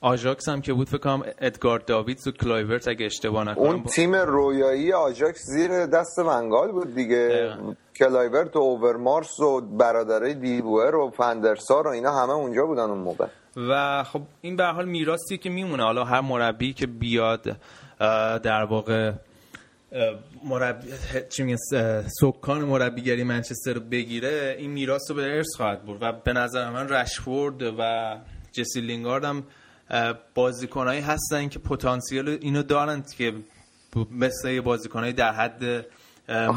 آژاکس هم که بود فکر کنم ادگار داویدز و کلایورت اگه اشتباه نکنم اون تیم رویایی آژاکس زیر دست ونگال بود دیگه. کلایورت و اوورمارس و برادرای دیبوئر و فندرسار و اینا همه اونجا بودن اون موقع. و خب این به حال میراثی که میمونه. حالا هر مربی که بیاد در واقع مربی چی میگن سکان مربیگری منچستر رو بگیره این میراث رو به ارث خواهد بود و به نظر من رشفورد و جسی لینگارد هم بازیکنایی هستن که پتانسیل اینو دارن که مثل یه بازیکنایی در حد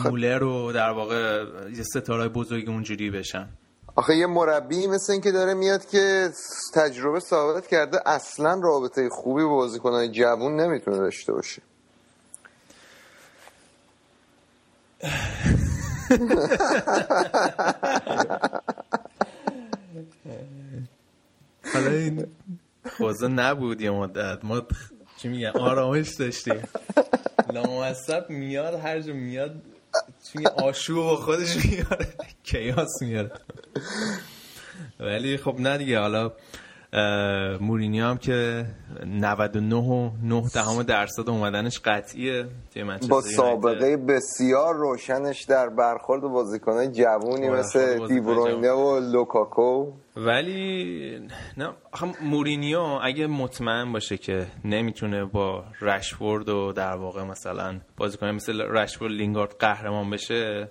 مولر رو در واقع یه ستاره بزرگی اونجوری بشن. آخه یه مربی مثل این که داره میاد که تجربه ثابت کرده اصلا رابطه خوبی با بازیکنهای جوون نمی‌تونه داشته باشه. [laughs] حالا این خوزه نبود یه مدت. ما چی میگن؟ آرامش داشتیم. لامصب میاد هر جا میاد چی آشوب با خودش میاره. کیاس میاره. ولی خب نه دیگه. حالا مورینیو هم که 99 و 9 دهم درصد اومدنش قطعیه. با سابقه بسیار روشنش در برخورد بازیکنهای جوونی مثل دیبروینه و لوکاکو. ولی نه مورینیو اگه مطمئن باشه که نمی‌تونه با رشفورد و در واقع مثلا بازیکن مثل رشفورد لینگارد قهرمان بشه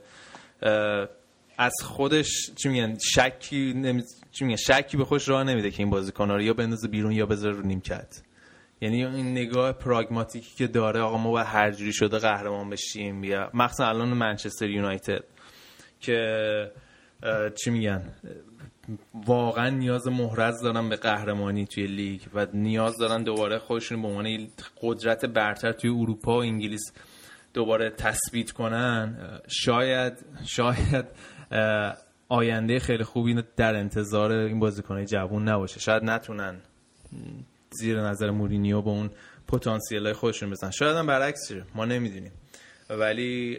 از خودش چی میگن شکی نمی... چی میگن شکی به خودش راه نمیده که این بازیکن‌ها رو یا بندازه بیرون یا بذاره رو نیمکت. یعنی این نگاه پراگماتیکی که داره آقا ما با هر جوری شده قهرمان بشیم یا مخصوصا الان منچستر یونایتد که چی میگن واقعا نیاز محرز دارن به قهرمانی توی لیگ و نیاز دارن دوباره خودشون به عنوان قدرت برتر توی اروپا و انگلیس دوباره تثبیت کنن. شاید شاید آینده خیلی خوبی در انتظار این بازیکنهای جوون نباشه. شاید نتونن زیر نظر مورینیو با اون پتانسیل های خودشون بزنن. شاید هم برعکس ما نمی‌دونیم. ولی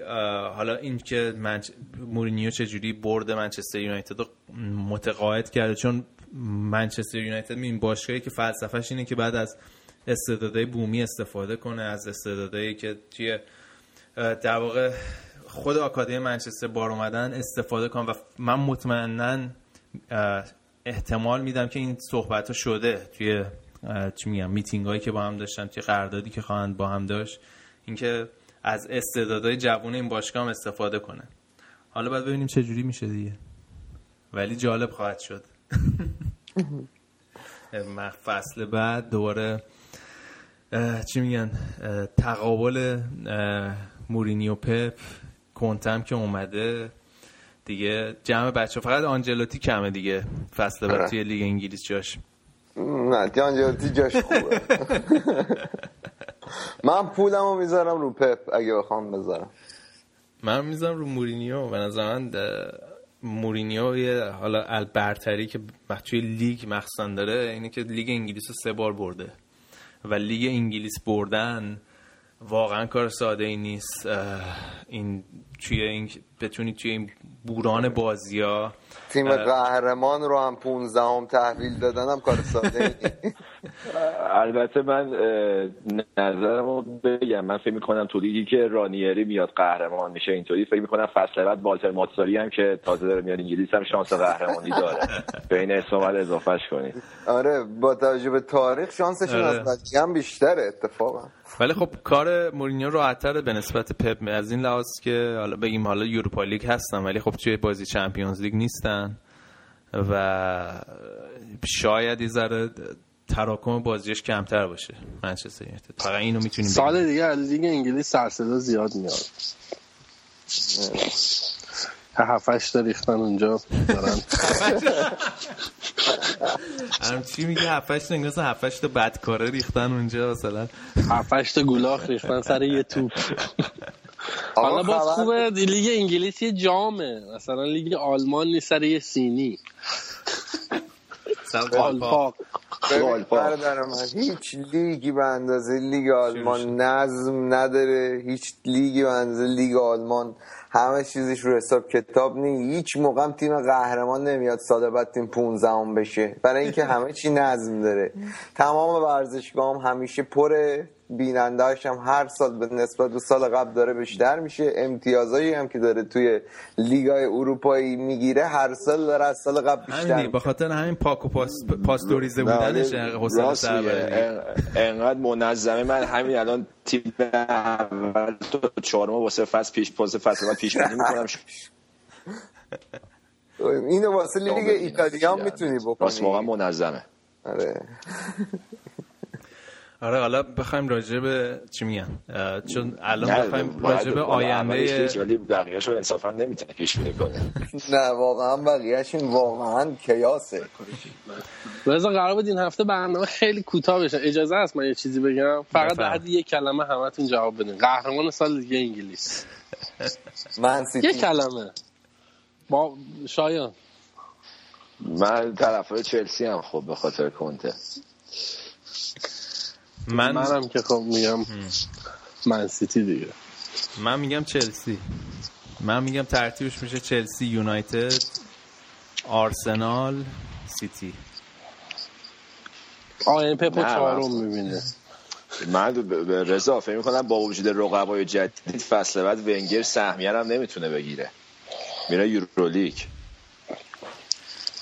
حالا این که منچ... مورینیو چجوری برد منچستر یونایتد رو متقاعد کرده چون منچستر یونایتد این باشگاهی که فلسفهش اینه که بعد از استعدادهای بومی استفاده کنه از استعدادهایی که توی در واقع خود آکادمی منچستر بار اومدن استفاده کنم و من مطمئنا احتمال میدم که این صحبت ها شده توی چی میگم میتینگ هایی که با هم داشتن توی قراردادی که خواهند با هم داشت. اینکه از استعدادهای جوان این باشگاه هم استفاده کنه. حالا باید ببینیم چه جوری میشه دیگه. ولی جالب خواهد شد. [laughs] فصل بعد دوباره چی میگن تقابل مورینیو پپ کنتم که اومده. دیگه جمع بچه فقط آنجلوتی کمه دیگه. فصل بعد توی لیگ انگلیس جاش. نه آنجلوتی جاش خوبه. [laughs] من پولم رو می‌ذارم رو پپ اگه بخوام بذارم. من می‌ذارم رو مورینیو. به نظر من مورینیو یه حالا البرتری که توی لیگ مخصوصا داره اینه که لیگ انگلیس رو سه بار برده. و لیگ انگلیس بردن واقعا کار ساده ای نیست این توی این بتونی توی این بوران بازی ها تیم قهرمان رو هم 15 هم تحویل دادن کار ساده [laughs] البته من نظرم رو بگم. من فکر می‌کنم تو لیگی که رانیری میاد قهرمان میشه اینطوری فکر می‌کنم فصل بعد والتر ماتساری هم که تازه داره میاد انگلیس هم شانس قهرمانی داره. [laughs] به این اسم اضافهش کنید آره با توجه به تاریخ شانسشون آره. از هم بیشتره اتفاقا. ولی خب کار مورینیو راحت‌تره به نسبت پپ از این لحاظ که حالا بگیم حالا یوروپا لیگ هستن ولی خب توی بازی چمپیونز لیگ نیستن و شاید یه ذره تراکم بازیش کمتر باشه منچستر یونایتد. فقط اینو می‌تونیم سال دیگه از لیگ انگلیس سر زیاد میاد. هفتش تا ریختن اونجا دارن. هم چی میگه؟ هفتش تا انگلیس هفتش تا بدکاره ریختن اونجا مثلا. هفتش تا گلاخ ریختن سر یه توپ. حالا باز خوبه لیگ انگلیس یه جامه. مثلا لیگ آلمان نیست سر یه سینی. برادر من هیچ لیگی به اندازه لیگ آلمان نظم نداره. هیچ لیگی به اندازه لیگ آلمان. همه چیزش رو حساب کتاب نی هیچ موقع هم تیم قهرمان نمیاد سال بعد تیم 15 هم بشه. برای اینکه همه چی نظم داره. تمام ورزشگاه هم همیشه پره. بینندهاش هم هر سال به نسبت به سال قبل داره بیشتر میشه. امتیازایی هم که داره توی لیگای اروپایی می‌گیره هر سال داره از سال قبل بیشتر همین به خاطر همین پاک و پاس پاستوریزه بودنش حسین سربری انقدر منظمه. من همین الان تیم اول تو چهارم واسه فصل پیش پاس فصل بعد پیش بینی می‌کنم. اینو واسه لیگ ایتالیا هم می‌تونی بکنی. واقعا منظمه. آره. آره حالا بخوایم راجع به چی میگن؟ چون الان بخوایم راجع به آینده ولی بقیه‌اش رو انصافا نمی‌تونه پیش بینی کنه. [laughs] نه واقعا بقیه‌اش واقعا کیاسه. رضا قرار بود این هفته برنامه خیلی کوتاه بشه. اجازه هست من یه چیزی بگم؟ فقط به حد یک کلمه همتون جواب بدین. قهرمان سال دیگه انگلیس. [laughs] من سیتی. یه کلمه. با شایان. من طرفدار چلسی هم خب به خاطر کنته. من منم که خب میگم من سیتی دیگه. من میگم چلسی. من میگم ترتیبش میشه چلسی یونایتد آرسنال سیتی. آه این پپو چهارم می‌بینه. من به رضا فکر می‌کنم با وجود رقبای جدید فصل بعد ونگر سهمیه هم نمی‌تونه بگیره. میره یورولیگ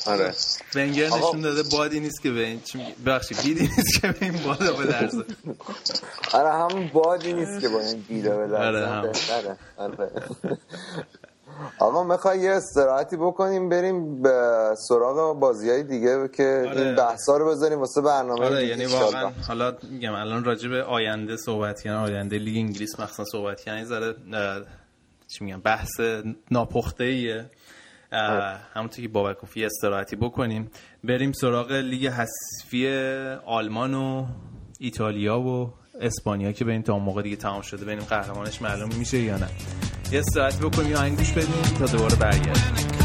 آره ونگر نشون داده بادی نیست که به این؟ ببخشید بیدی نیست که به این بالا بدرزه آره هم بادی نیست که با این به دست آره، هم. بهتره. آره. آقا می‌خوای یه استراحتی بکنیم بریم به سراغ بازی های دیگه که آره. این بحثا رو بذاریم واسه برنامه آره یعنی. واقعا حالا میگم الان راجع به آینده صحبت کردن آینده لیگ انگلیس مخصوصا صحبت کردن یه ذره چی میگم بحث ناپخته ایه همونطور که بابک گفت یه استراحتی بکنیم بریم سراغ لیگ حذفی آلمان و ایتالیا و اسپانیا که ببینیم تا اون موقع دیگه تمام شده. ببینیم قهرمانش معلوم میشه یا نه. یه استراحتی بکنیم یا آهنگ گوش بدیم تا دوباره برگردیم.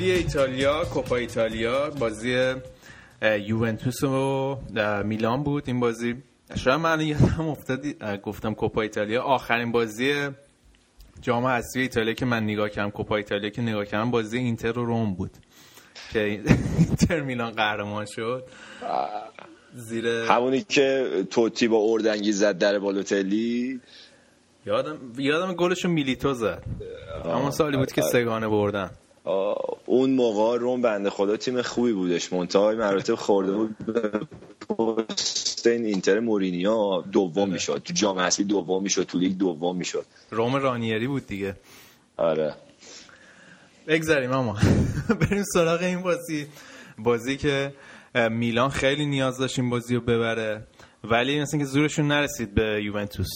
حذفی ایتالیا کوپا ایتالیا بازی یوونتوس و میلان بود این بازی. شاید من یادم افتادی اه، گفتم کوپا ایتالیا. آخرین بازی جام حذفی ایتالیا که من نگاه کردم کوپا ایتالیا که نگاه کردم بازی اینتر و روم بود. که اینتر میلان قهرمان شد. زیر همونی که توتی با اردنگی زد در بالوتلی. یادم یادم گلشو میلیتو زد. همون سالی بود که سگانه بردن. اون موقع روم بنده خدا تیم خوبی بودش. منتهای مراتب خورده بود پست این اینتر مورینیو. دوم می‌شد. تو جام حذفی دوم می‌شد. تو لیگ دوم می‌شد. روم رانیری بود دیگه. آره. بگذاریم اما. [laughs] بریم سراغ این بازی. بازی که میلان خیلی نیاز داشت این بازی رو ببره. ولی مثل که زورشون نرسید به یوونتوس.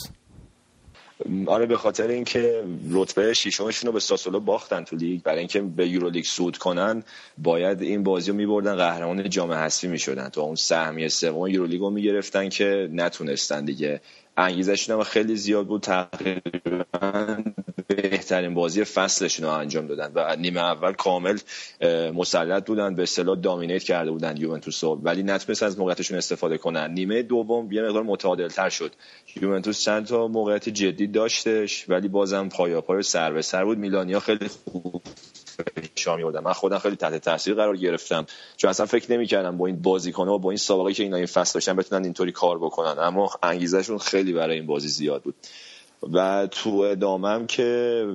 آره به خاطر اینکه رتبه ششمشون رو به ساسولو باختن تو لیگ برای اینکه به یورولیگ صعود کنن باید این بازی رو میبردن قهرمان جام حذفی می‌شدن. تو اون سهمیه سوم یورولیگ رو می‌گرفتن که نتونستن دیگه انگیزشون هم خیلی زیاد بود. تقریبا بهترین بازی فصلشون رو انجام دادن و نیمه اول کامل مسلط بودن به اصطلاح دامینیت کرده بودن یوونتوس رو. ولی نتونستن از موقعیتشون استفاده کنن. نیمه دوم یه مقدار متعادل تر شد. یوونتوس چند تا موقعیت جدی داشتش ولی بازم پایاپای سر به سر بود. میلانیا خیلی خوب شامی بودن من خودم خیلی تحت تاثیر قرار گرفتم. چون اصلا فکر نمی‌کردم با این بازیکن‌ها و با این سابقه که اینا این فصل داشتن بتونن اینطوری کار بکنن. اما انگیزشون خیلی برای این بازی زیاد بود. و تو ادامم که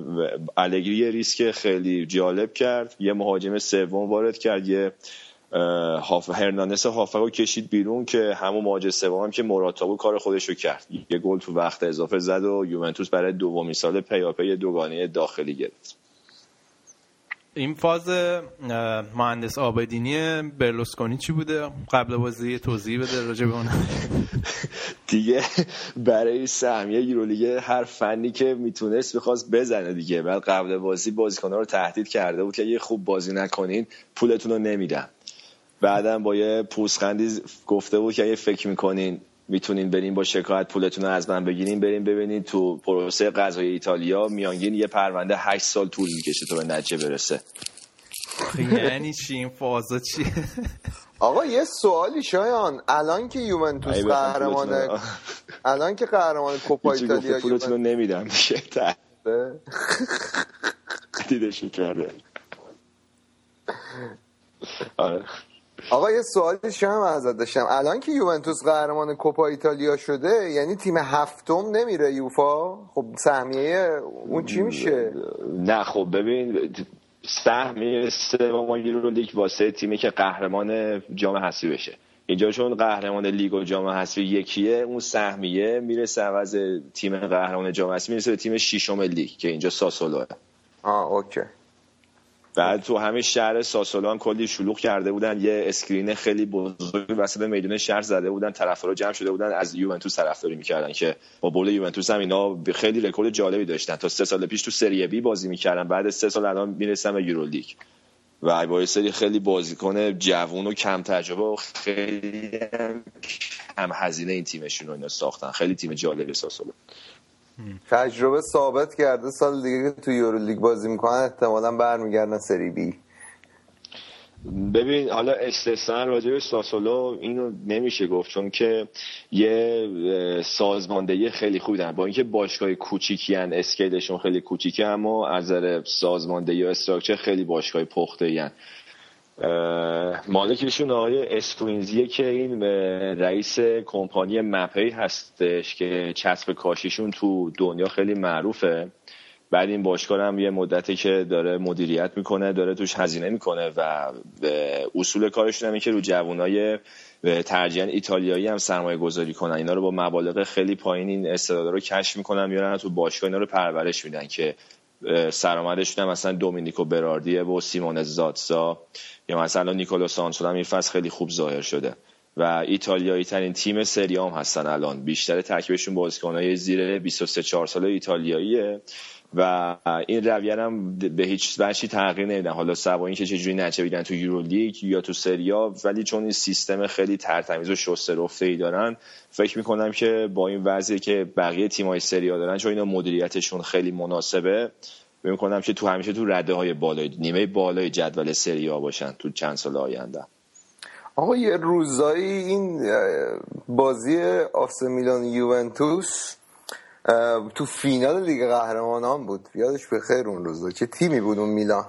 الگری یه ریسک خیلی جالب کرد. یه مهاجم سوم وارد کرد. یه هاف هرناندس هافک رو کشید بیرون که همون مهاجم سوم هم که موراتا بود کار خودش رو کرد. یه گل تو وقت اضافه زد و یوونتوس برای دومین سال پیاپی دوگانه داخلی گرفت. این فاز مهندس آبدینی برلوسکونی چی بوده؟ قبل بازی توضیح بده راجع به اون. [laughs] دیگه برای سهمیه یورولیگ هر فنی که می‌تونست می‌خواست بزنه دیگه. بعد قبل بازی بازیکن‌ها رو تهدید کرده بود که اگه خوب بازی نکنین پولتون رو نمیدم بعدا با یه پوسخندی گفته بود که اگه فکر می‌کنین می‌تونین برین با شکایت پولتون رو از من بگیرین برین ببینین تو پروسه قضای ایتالیا میانگین یه پرونده 8 سال طول می‌کشه تا به نتیجه برسه. یعنی چی؟ این فازا چی [laughs] آقا یه سوالی شایان. الان که یوونتوس قهرمان الان که قهرمان [laughs] کوپا ایتالیا پولتون رو نمیدم. دیگه دیدش کرده. آره. آقا یه سوالی شما ازت داشتم. الان که یوونتوس قهرمان کوپا ایتالیا شده یعنی تیم هفتم نمیره یوفا؟ خب سهمیه اون چی میشه؟ نه خب ببین سهمیه سوم Euro League واسه تیمی که قهرمان جام حذفی بشه. اینجا چون قهرمان لیگ و جام حذفی یکیه اون سهمیه می‌رسه عوض تیم قهرمان جام حذفی می‌رسه به تیم ششم لیگ که اینجا ساسولوه. آه okay. بعد تو همین شهر ساسولو کلی شلوغ کرده بودن. یه screen خیلی بزرگ وسط میدون شهر زده بودن طرفدارا جمع شده بودن از یوونتوس طرفداری می‌کردن که با برد یوونتوس هم اینا خیلی رکورد جالبی داشتن. تا سه سال پیش تو Serie B بازی می‌کردن بعد سه سال الان می‌رسن به Euro League. و با سری خیلی بازیکن جوون و کم تجربه و خیلی هم هزینه این تیمشون رو اینا ساختن. خیلی تیم جالبی ساسولو تجربه ثابت کرده سال دیگه که تو یورو لیگ بازی می‌کنن احتمالا برمیگردن سری بی. ببین حالا استثنا راجع به ساسولو اینو نمیشه گفت چون که یه سازماندهی خیلی خوبی دارن با اینکه باشگاه کوچیکی ان اسکیلشون خیلی کوچیکه اما از نظر سازماندهی و استراکچر خیلی باشگاه پخته ای مالکشون آقای استوینزیه که این رئیس کمپانی مپی هستش که چسب کاشیشون تو دنیا خیلی معروفه. بعد این باشگاه هم یه مدتی که داره مدیریت می‌کنه داره توش هزینه می‌کنه و اصول کارشون هم که رو جوانای ترجیحاً ایتالیایی هم سرمایه گذاری کنن. اینا رو با مبالغ خیلی پایین این استعدادا رو کشف می‌کنن میارن تو باشگاه اینا رو پرورش میدن که سرآمدشون هم مثلا دومینیکو براردیه و سیمون زادسا یا مثلا نیکولو سانسون هم این فصل خیلی خوب ظاهر شده. و ایتالیایی ترین تیم سری هم هستن الان. بیشتر ترکیبشون بازیکنای زیر 23 4 ساله ایتالیاییه. و این رویه هم به هیچ وجهی تغییر نمیدن. حالا سوا اینکه چجوری نچه تو یورولیگ یا تو سریا ولی چون این سیستم خیلی ترتمیز و شسته رفته ای دارن فکر می‌کنم که با این وضعی که بقیه تیمای سریا دارن چون اینا مدیریتشون خیلی مناسبه می‌کنم که تو همیشه تو رده های بالای نیمه بالای جدول سریا باشن تو چند سال آینده. آقا یه روزایی این بازی آفس میلان یوونتوس تو فینال لیگ قهرمانان بود. یادش به خیر اون روزا. چه تیمی بود اون میلان؟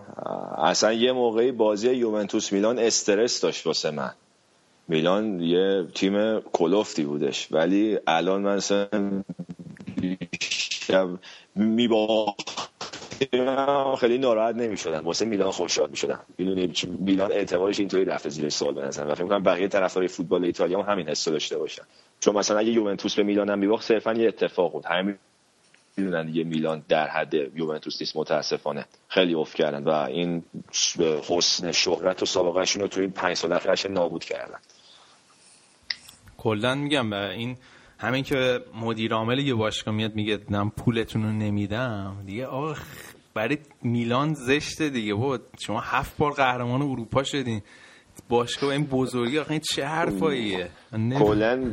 اصلا یه موقعی بازی یوونتوس میلان استرس داشت واسه من. میلان یه تیم کلوفتی بودش. ولی الان من خیلی ناراحت نمی‌شدن. واسه میلان خوشحال می‌شدن. می‌دونی میلان اعتبارش اینطوری رفته زیر سوال بنظرم و فکر کنم بقیه طرفدارای فوتبال ایتالیا هم همین حس داشته باشن. چون مثلا اگه یوونتوس به میلان هم میباخت صرفا یه اتفاق بود. همین می‌دونن دیگه میلان در حد یوونتوس نیست متاسفانه. خیلی افت کردن و این حسن شهرت و سابقهشون رو تو این پنج سال اخیرش نابود کردن. کلا میگم این همین که مدیر عامل یه باشگاه میاد میگه من پولتون رو نمیدم. دیگه آقا برای میلان زشته دیگه. بود شما هفت بار قهرمان اروپا شدین. باشگاه این بزرگی آخه این چه حرفاییه؟ کلا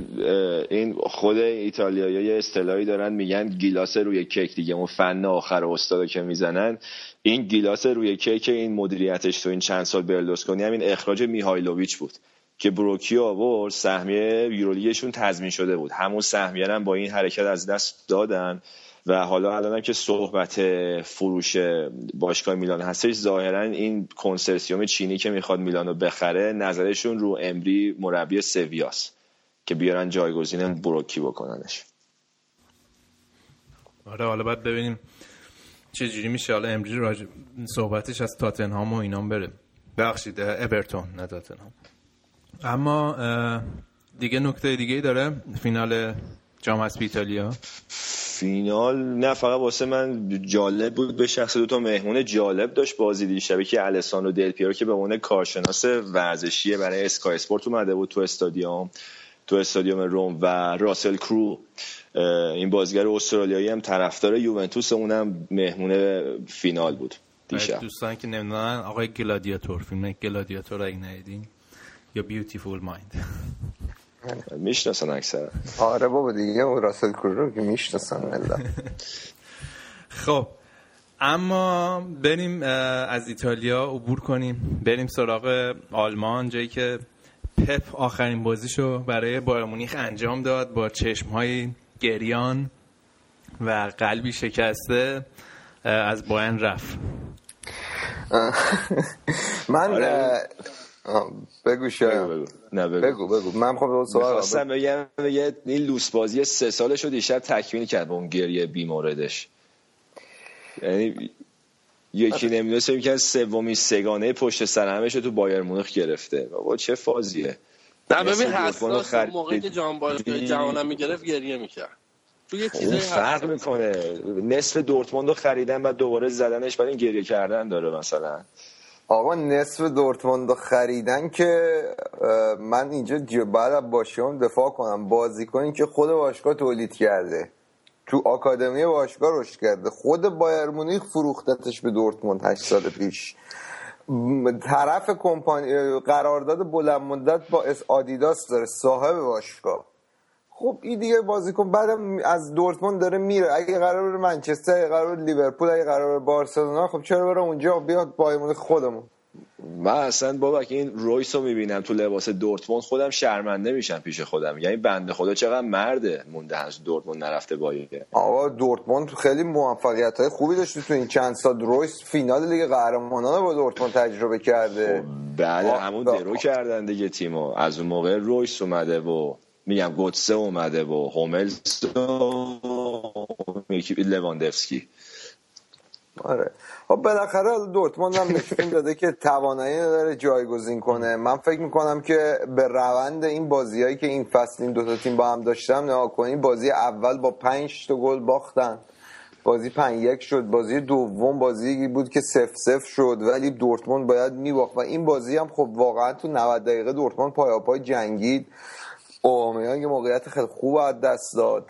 این خود ایتالیایی یه اصطلاحی دارن میگن گیلاس روی کیک دیگه. اون فن آخر استادا که می‌زنن این گیلاس روی کیک این مدیریتش تو این چند سال برلوسکونی همین اخراج میهایلوویچ بود که بروکی آورد سهمیه یورولیگشون تضمین شده بود. همون سهمیه هم با این حرکت از دست دادن. و حالا الان که صحبت فروش باشگاه میلان هستش ظاهرا این کنسرسیوم چینی که می‌خواد میلانو بخره نظرشون رو امری مربی سویاس که بیارن جایگزین بروکی بکننش. آره حالا باید ببینیم چه جوری میشه. حالا امری راج... صحبتش از تاتنهام و اینام بره. بخشید ابرتون نه تاتنهام. اما دیگه نکته دیگه داره. فینال جام اسپی ایتالیا. فینال نه فقط واسه من جالب بود به شخص دو تا مهمون جالب داشت بازی دیشبه که السان و دل پیرو که به عنوان کارشناس ورزشیه برای Sky Sport اومده بود تو استادیوم. تو استادیوم روم و راسل کرو. این بازیگر استرالیایی هم طرفدار یوونتوس اونم مهمون فینال بود دیشب. دوستان که نمی‌دونن آقای گلادیاتور فیلم گلادیاتور اگه ندیدین یا بیوتیفول مایند می‌شناسن اکثر. آره بابا دیگه اون راسل کرو که می‌شناسن ملت. [laughs] خب اما بریم از ایتالیا عبور کنیم. بریم سراغ آلمان جایی که پپ آخرین بازیشو برای بایر مونیخ انجام داد با چشمهای گریان و قلبی شکسته از باین رفت. [laughs] من بگو شاید. بگو نه بگو. بگو بگو. من خب سوال خواستم بگم این لوس بازی سه سالش رو دیشب تکمیل کرد با اون گریه بیموردش. یعنی یکی نمی‌دونست که سومی سگانه پشت سر همش تو بایر مونیخ گرفته. بابا چه فازیه. نه ببین حساس موقعی که جام باشگاه جهانم می‌گرفت گریه می‌کرد. تو یه چیزایی فرق می‌کنه. نصف دورتموند رو خریدن بعد دوباره زدنش بعد این گریه کردن داره مثلا. آقا نصف دورتموند خریدن که من اینجا بعد باشگاه دفاع کنم. بازیکنی که خود باشگاه تولید کرده. تو آکادمی باشگاه رشد کرده. خود بایر مونیخ فروختتش به دورتموند 8 سال پیش. طرف کمپانی قرارداد بلند مدت با اس آدیداس داره صاحب باشگاه. خب این دیگه بازیکن بعدم از دورتموند داره میره. اگه قرار بره منچستر اگه قرار بره لیورپول اگه قرار بره بارسلونا خب چرا بره اونجا بیاد بایر خودمون؟ من اصلا بابا که این رویس رو می‌بینم تو لباس دورتموند خودم شرمنده میشم پیش خودم. یعنی بنده خدا چقدر مرده مونده از دورتموند نرفته بایر آقا دورتموند خیلی موفقیت های خوبی داشته تو این چند سال. رویس فینال لیگ قهرمانان با دورتموند تجربه کرده. خب بله همون درو کردن دیگه تیمو. از اون موقع رویس اومده و میگم گوتسه اومده و هوملز و لواندفسکی. آره. خب بالاخره دورتموند هم نشون داده که توانایی داره جایگزین کنه. من فکر می‌کنم که به روند این بازیایی که این فصل این دوتا تیم با هم داشتم نگاه کنیم بازی اول با پنج تا گل باختن. بازی پنج یک شد. بازی دوم بازی بود که سف سف شد ولی دورتموند باید میباخت. و این بازی هم خب واقعا تو 90 دقیقه دورتموند پای پای جنگید. اومیان یه موقعیت خیلی خوب از دست داد.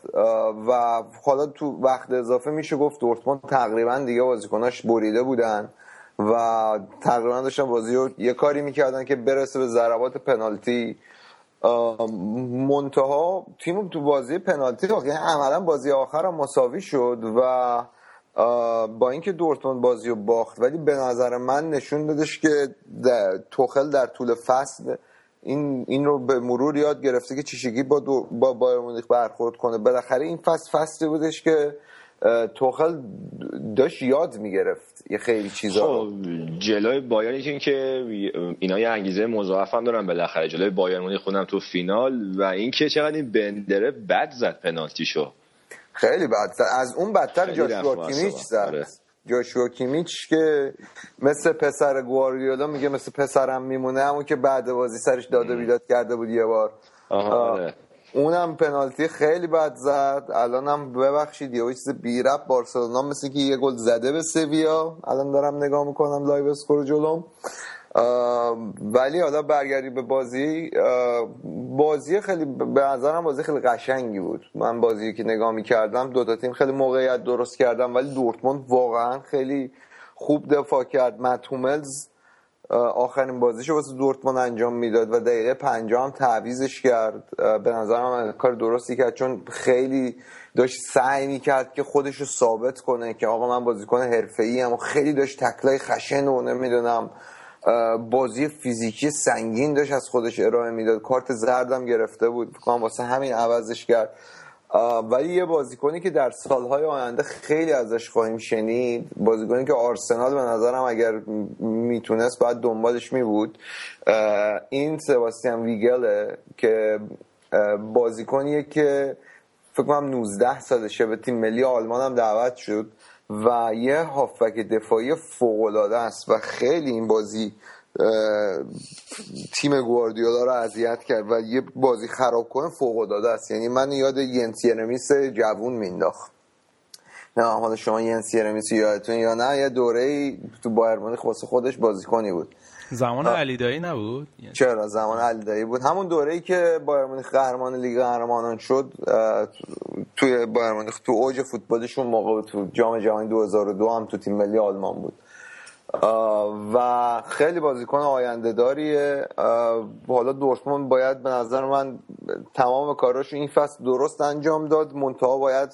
و حالا تو وقت اضافه میشه گفت دورتموند تقریبا دیگه بازیکناش بریده بودن و تقریبا داشتن بازی رو یه کاری می‌کردن که برسه به ضربات پنالتی. منتها تیم تو بازی پنالتی یعنی عملا بازی آخر هم مساوی شد و با اینکه دورتموند بازی رو باخت ولی به نظر من نشون دادش که توخل در طول فصل این این رو به مرور یاد گرفته که چیشگی با دو با بایر مونیخ برخورد کنه. بالاخره این فصل فصلی بودش که توخل داشت یاد می‌گرفت یه خیلی چیزا خب جلوی بایرن که اینا یه انگیزه مضاعف هم دارن بالاخره. جلوی بایر مونیخ خودم تو فینال و اینکه چقدر این بندره بد زد پنالتیشو. خیلی بد زد. از اون بدتر جاشوا کیمیچ زد. جاشوا کیمیچ که مثل پسر گواردیولا میگه مثل پسرم میمونه همون که بعد بازی سرش داد و بیداد کرده بود یه بار. آره. اونم پنالتی خیلی بد زد. الانم ببخشید یه چیز بی ربط بارسلونا مثل که یه گل زده به سویا. الان دارم نگاه می‌کنم live score جلوم. ولی حالا برگردی به بازی بازی خیلی به نظرم بازی خیلی قشنگی بود. من بازی که نگاه می‌کردم دو تا تیم خیلی موقعیت درست کردم ولی دورتموند واقعا خیلی خوب دفاع کرد. متوملز آخرین بازیشو واسه دورتموند انجام می‌داد و دقیقه پنجاه هم تعویزش کرد. به نظرم کار درستی کرد چون خیلی داشت سعی می‌کرد که خودش رو ثابت کنه که آقا من بازیکن حرفه‌ای ام و خیلی داشت تکلای خشن و نمی‌دونم بازی فیزیکی سنگین داشت از خودش ارائه می‌داد. کارت زردم گرفته بود. فکر واسه همین عوضش کرد. ولی یه بازیکنی که در سالهای آینده خیلی ازش خواهیم شنید بازیکنی که آرسنال به نظرم اگر می‌تونست باید دنبالش میبود این سباستیان ویگله که بازیکنیه که فکر کنم 19 سالشه به تیم ملی آلمان هم دعوت شد. و یه هافبک دفاعی فوق است و خیلی این بازی تیم گواردیولا رو اذیت کرد و یه بازی خراب کنه فوق است. یعنی من یاد ینس ینمیس جوون مینداخت نه حالا شما ینسی رمیسی یادتون یا نه یه دوره تو بایر مونیخ واسه خودش بازیکنی بود. زمان علی دایی نبود؟ چرا؟ زمان علی دایی بود. همون دوره ای که بایر مونیخ قهرمان لیگ قهرمانان شد توی بایر مونیخ تو اوج فوتبالشون موقع تو جام جهانی 2002 هم تو تیم ملی آلمان بود. و خیلی بازیکن آینده داریه حالا دورتموند باید به نظر من تمام کاراش این فصل درست انجام داد. منتها باید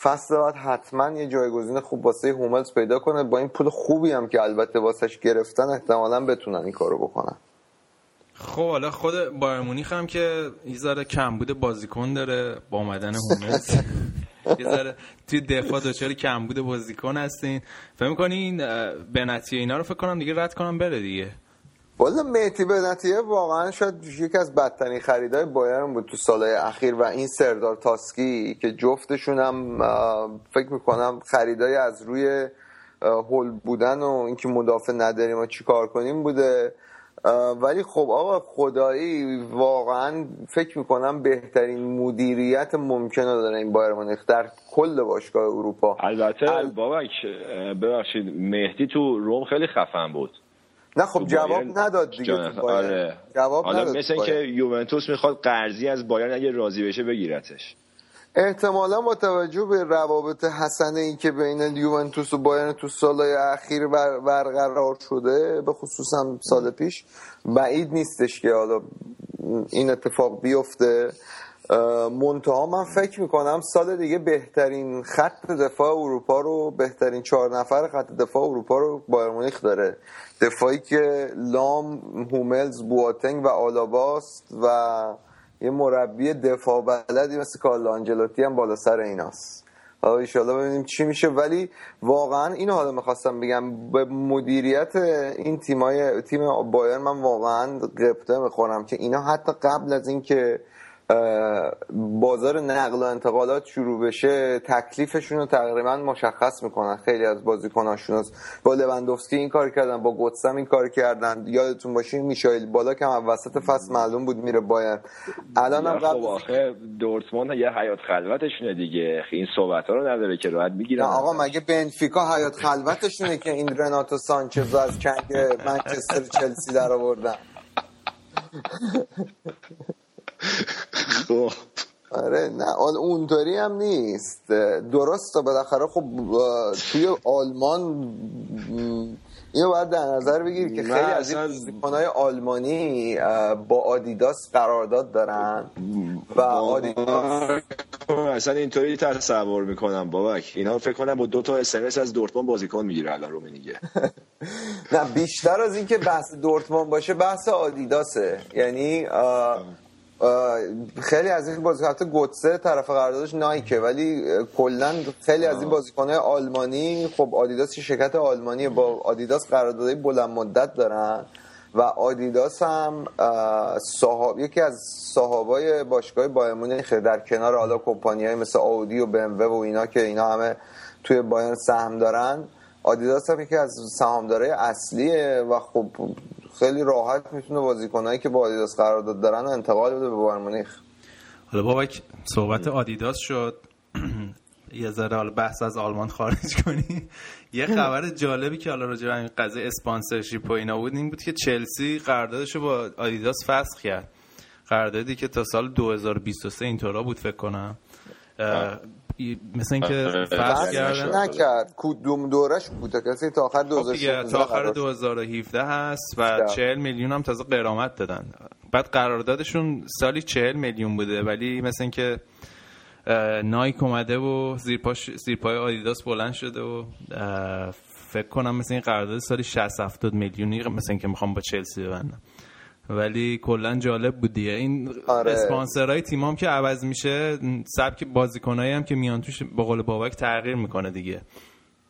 فصل بعد حتما یه جایگزین خوب واسه هوملز پیدا کنه. با این پول خوبی هم که البته واسش گرفتن احتمالا بتونن این کارو بکنن. خب حالا خود بایر مونیخ هم که یه ذره کمبود بازیکن داره با اومدن هوملز. [laughs] یه ذره توی دفاع دچار کمبود بازیکن هستین. فکر می‌کنین بنتی اینا رو فکر کنم دیگه رد کنم بره دیگه. والا مهدی بنتیه واقعا شاید یکی از بدترین خریدای بایرن بود تو سالهای اخیر و این سردار تاسکی که جفتشون هم فکر می‌کنم خریدای از روی هول بودن و اینکه مدافع نداریم و چی کار کنیم بوده. ولی خب آقا خدایی واقعا فکر می‌کنم بهترین مدیریت ممکنه داره این بایر مونیخ در کل باشگاه اروپا. البته ال... بابک ببخشید مهدی تو روم خیلی خفن بود. نه خب جواب نداد دیگه آره. جواب حالا نداد مثل که یوونتوس می‌خواد قرضی از بایرن اگه راضی بشه بگیرتش. احتمالا با توجه به روابط حسنه ای که بین یوونتوس و بایرن تو سالهای اخیر برقرار شده به خصوص هم سال پیش بعید نیستش که حالا این اتفاق بیفته. منتها من فکر می‌کنم سال دیگه بهترین خط دفاع اروپا رو بهترین چهار نفر خط دفاع اروپا رو بایر مونیخ داره. دفاعی که لام هوملز بواتنگ و آلاباست و یه مربی دفاع بلدی مثل آنجلوتی هم بالا سر ایناست. حالا ببینیم چی میشه. ولی واقعا اینو حالا می‌خواستم بگم به مدیریت این تیمای تیم بایر من واقعا قبطه می‌خورم که اینا حتی قبل از اینکه بازار نقل و انتقالات شروع بشه تکلیفشون رو تقریبا مشخص می‌کنن. خیلی از بازیکناشون با لوندوفسکی این کار کردن با گوتسم این کار کردن. یادتون باشه میشایل بالا که هم وسط فصل معلوم بود میره باید الان هم خب آخه دورتموند یه حیات خلوتشونه دیگه. این صحبت ها رو نداره که راحت می‌گیرن آقا مگه بنفیکا حیات خلوتشونه که این رناتو سانچز از کنگ منچستر چلسی در آوردن [laughs] خب. آره نه اونطوری هم نیست. درسته بالاخره خب توی آلمان اینو باید در نظر بگیر که خیلی از این بازیکن‌های آلمانی با آدیداس قرارداد دارن و آدیداس اصلا اینطوری تصور می‌کنم بابک. اینا فکر کنم با دو تا اس از دورتموند بازیکن می‌گیره الان رومنیگه [laughs] نه بیشتر از اینکه بحث دورتموند باشه بحث آدیداسه. یعنی خیلی از این بازیکن حتی گوتسه طرف قراردادش نایکه ولی کلا خیلی از این بازیکن‌های آلمانی خب آدیداس شرکت آلمانی با آدیداس قراردادهای بلند مدت دارن و آدیداس هم صاحب یکی از صاحبای باشگاه بایر مونیخ در کنار حالا کمپانی‌های مثل آودی و بمو و اینا که اینا همه توی بایرن سهم دارن. آدیداس هم یکی از سهامدارای اصلیه و خب خیلی راحت می‌تونه بازیکنایی که با آدیداس قرارداد دارن انتقال بده به بایر مونیخ. حالا بابک صحبت آدیداس شد. [clears throat] یه ذره حالا بحث از آلمان خارج کنی یه خبر جالبی که حالا راجع به این قضیه اسپانسرشیپ و اینا بود این بود که چلسی قراردادش رو با آدیداس فسخ کرد. قراردادی که تا سال 2023 اینطورا بود فکر کنم. مثل اینکه فصل کردن نکرد. کدوم دورش بود. کسی تا آخر 2017 تا آخر 2017 هست و 40 میلیون هم تازه قرامت دادن. بعد قراردادشون سالی 40 میلیون بوده ولی مثل اینکه نایک اومده و زیر پاش زیر پای آدیداس بلند شده و فکر کنم مثل این قرارداد سالی 60 70 میلیونی مثل اینکه می‌خوام با چلسی ببندم. ولی کلا جالب بود دیگه. این آره. اسپانسرهای تیمام که عوض میشه سبک بازیکنایی هم که میان توش با قول بابک تغییر می‌کنه دیگه.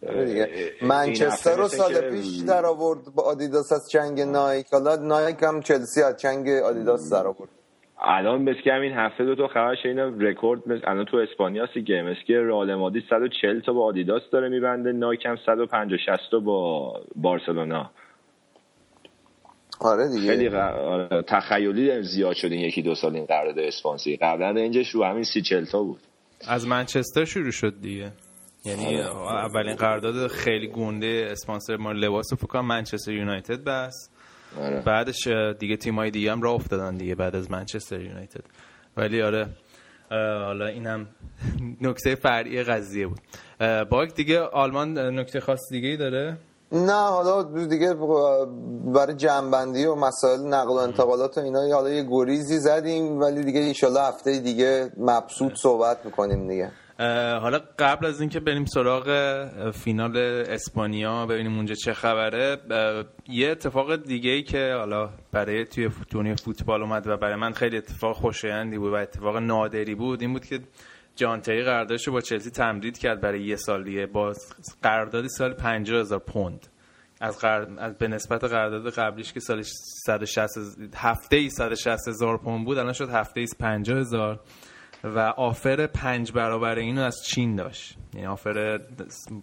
دیگه. منچستر رو سال پیش در آورد با آدیداس از چنگ نایک. حالا نایک هم چلسی از چنگ آدیداس در آورد. الان بس که همین هفته دو تا خبر شنیدم رکورد الان تو اسپانیا سی گیم. که رئال مادرید 140 تا با آدیداس داره میبنده. نایک هم 150 60 تا با بارسلونا. آره دیگه. خیلی غ... تخیلی زیاد شد این یکی دو سال این قرارداد اسپانسری. قبلا رنجش رو همین سی چلتا بود. از منچستر شروع شد دیگه. یعنی اولین قرارداد خیلی گنده اسپانسر ما لباس فکر منچستر یونایتد بس آره. بعدش دیگه تیمای دیگه هم راه افتادن دیگه بعد از منچستر یونایتد. ولی آره حالا اینم [laughs] نکته فرعی قضیه بود. باک دیگه آلمان نکته خاص دیگه ای داره؟ نه حالا دیگه برای جنبندی و مسائل نقل و انتقالات و اینا حالا یه گریزی زدیم ولی دیگه ایشالله هفته دیگه مبسوط صحبت می‌کنیم دیگه. حالا قبل از اینکه بریم سراغ فینال اسپانیا ببینیم اونجا چه خبره یه اتفاق دیگه ای که حالا برای توی دنیا فوتبال اومد و برای من خیلی اتفاق خوشایندی بود و اتفاق نادری بود این بود که جانتری قراردادش با چلسی تمدید کرد برای یه سال دیگه. با قراردادی سال 50 هزار پوند. از, از به نسبت قرارداد قبلیش که سال 160 هفته ای 160 هزار پوند بود الان شد هفته ای 50 هزار. و آفر پنج برابر اینو از چین داشت. یعنی آفر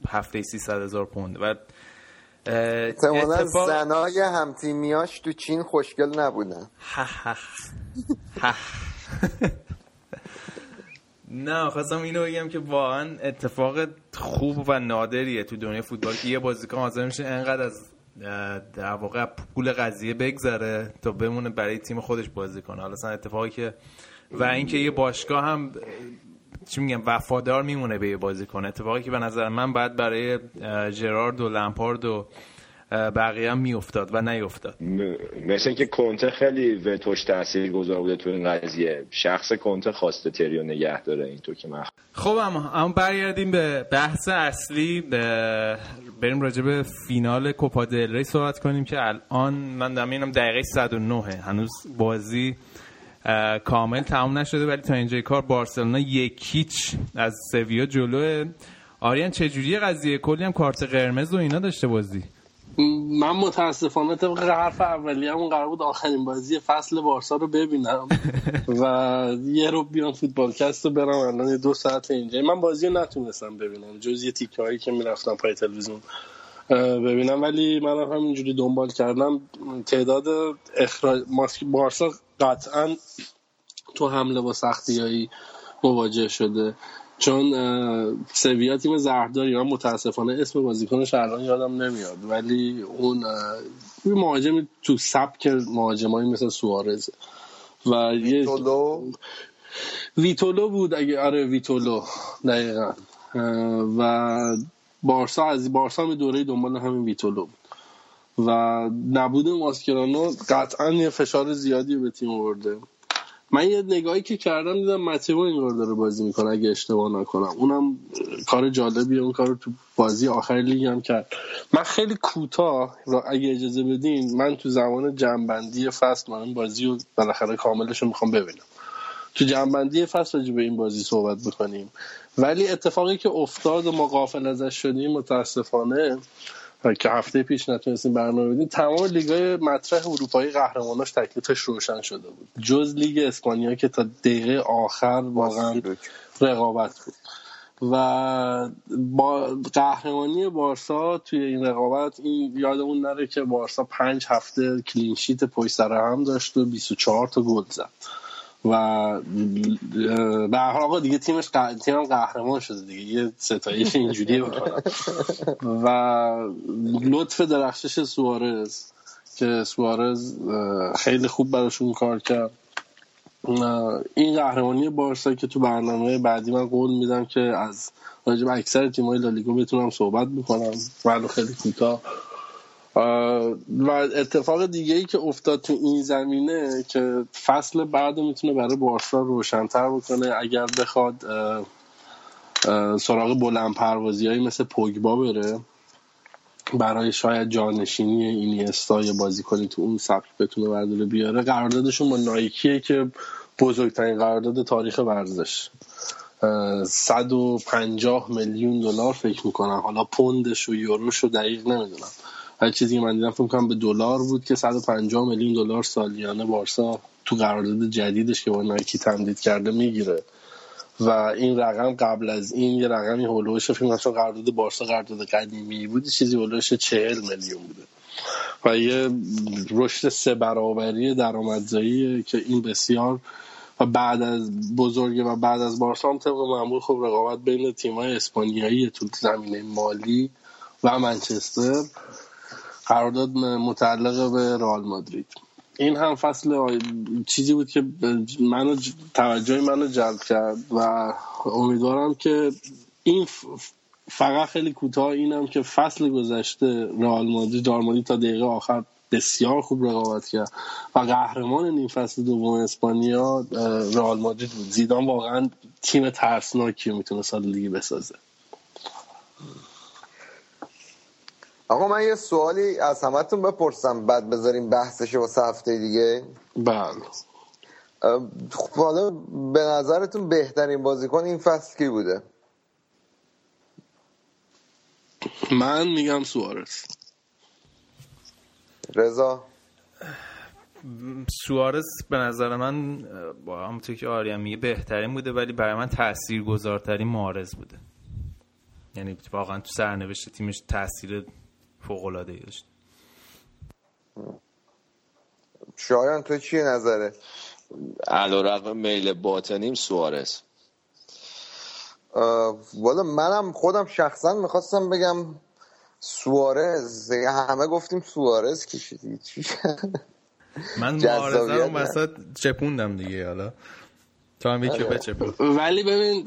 هفته 300 هزار پوند. و اتفاق... زنای همتیمیاش تو چین خوشگل نبودن. [laughs] نه خواستم اینو بگم که واقعا اتفاق خوب و نادریه تو دنیا فوتبال که یه بازیکن حاضر میشه انقدر از در واقع پول قضیه بگذره تا بمونه برای تیم خودش بازی کنه. حالا اتفاقی که و اینکه یه باشگاه هم چی میگم وفادار میمونه به یه بازیکن. اتفاقی که به نظر من بعد برای جرارد و لمپارد و بقیه هم میافتاد و نیافتاد. مثل اینکه کنته خیلی به توش تاثیر گذار بوده تو این قضیه. شخص کنته خواسته تریو نگه داره اینطور که من خب اما اما برگردیم به بحث اصلی. بریم راجع به فینال کوپا دل ری صحبت کنیم که الان من دارم اینم دقیقه 109 هنوز بازی کامل تمام نشده ولی تا اینجای کار بارسلونا یکیچ از سویا جلوه. آریان چجوری قضیه؟ کلی هم کارت قرمز و اینا داشته بازی؟ من متاسفانه طبق حرف اولی همون قرار بود آخرین بازی فصل بارسا رو ببینم. [laughs] و یه رو بیان فوتبالکست رو برم. الان دو ساعت اینجا. من بازی رو نتونستم ببینم. جز یه تیکه هایی که می‌رفتم پای تلویزیون ببینم. ولی من هم همینجوری دنبال کردم. تعداد اخراج بارسا قطعا تو حمله با سختی مواجه شده. چون سویا تیم زهرداری. من متاسفانه اسم بازیکنش الان یادم نمیاد. ولی اون مهاجم تو سبک مهاجمایی مثل سوارز. و ویتولو؟ ویتولو بود اگه آره ویتولو. دقیقا. و بارسا از بارسا هم دوره دنبال همین ویتولو بود. و نبود ماسکرانو قطعا یه فشار زیادی به تیم آورده. من یه نگاهی که کردم دیدم متیو این داره بازی می‌کنه اگه اشتباه نکنم. اونم کار جالبیه اون کار تو بازی آخر لیگ هم کرد. من خیلی کوتاه اگه اجازه بدین من تو زمان جنبندی فصل من بازی رو بالاخره کاملش رو می‌خوام ببینم. تو جنبندی فصل راجع به این بازی صحبت بکنیم ولی اتفاقی که افتاد و ما غافل ازش شدیم متاسفانه که هفته پیش نتونستیم برنامه بدیم تمام لیگای مطرح اروپایی قهرماناش تکلیفش روشن شده بود. جز لیگ اسپانیا که تا دقیقه آخر واقعا رقابت بود. و با قهرمانی بارسا توی این رقابت این یادمون نره که بارسا پنج هفته کلینشیت پشت سر هم داشت و 24 تا گل زد. و به هر آقا دیگه تیمش ق... تیمم قهرمان شده دیگه. یه ستایش اینجوری و لطف درخشش سوارز که سوارز خیلی خوب براشون کار کرد. این قهرمانی بارسا که تو برنامه بعدی من قول میدم که از راجب اکثر تیمای لالیگا بتونم صحبت بکنم. ولو خیلی کوتاه. و اتفاق دیگه ای که افتاد تو این زمینه که فصل بعد می‌تونه برای بارسا روشنتر بکنه اگر بخواد سراغ بلند پروازی هایی مثل پوگبا بره برای شاید جانشینی اینیستا یا بازی کنی تو اون سبک بتونه برداره بیاره قراردادشون با نایکیه که بزرگترین قرارداد تاریخ ورزش. 150 میلیون دلار فکر می‌کنم. حالا پوندش و یوروش رو دقیق نمی‌دونم. هر چیزی من دیدم فکر کنم به دلار بود که 150 میلیون دلار سالیانه بارسا تو قرارداد جدیدش که با نایکی تمدید کرده می‌گیره. و این رقم قبل از این یه رقمی هولوش فکر کنم قرارداد بارسا قرارداد قدیمی بود چیزی هولوش 40 میلیون بوده. و یه رشد سه برابری درآمدزایی که این بسیار و بعد از بزرگه و بعد از بارسا هم طبق معمول خب رقابت بین تیم‌های اسپانیایی تو زمینه مالی و منچستر قرارداد متعلق به رئال مادرید. این هم فصل چیزی بود که منو توجه منو جلب کرد و امیدوارم که این فقط خیلی کوتاه اینم که فصل گذشته رئال مادرید رئال تا دقیقه آخر بسیار خوب رقابت کرد و قهرمان نیم فصل دوم اسپانیا رئال مادرید بود. زیدان واقعا تیم ترسناکی می‌تونه سال دیگه بسازه. آقا من یه سوالی از همتون بپرسم. بعد بذاریم بحثش واسه هفته دیگه. بله. خب حالا به نظرتون بهترین بازیکن این فصل کی بوده؟ من میگم سوارز. رضا؟ سوارز به نظر من با همونطور که آریم میگه بهترین بوده ولی برای من تأثیر گذارترین معارض بوده. یعنی واقعا تو سرنوشت تیمش تاثیر فوق العاده داشت شایان تو چیه نظره علیرغم میل باطنیم سوارز. والا منم خودم شخصا می‌خواستم بگم سوارز. همه گفتیم سوارز کشیدی. چی من معارضه رو. وسط چپوندم دیگه حالا. تو هم یکی رو بچپون. ولی ببین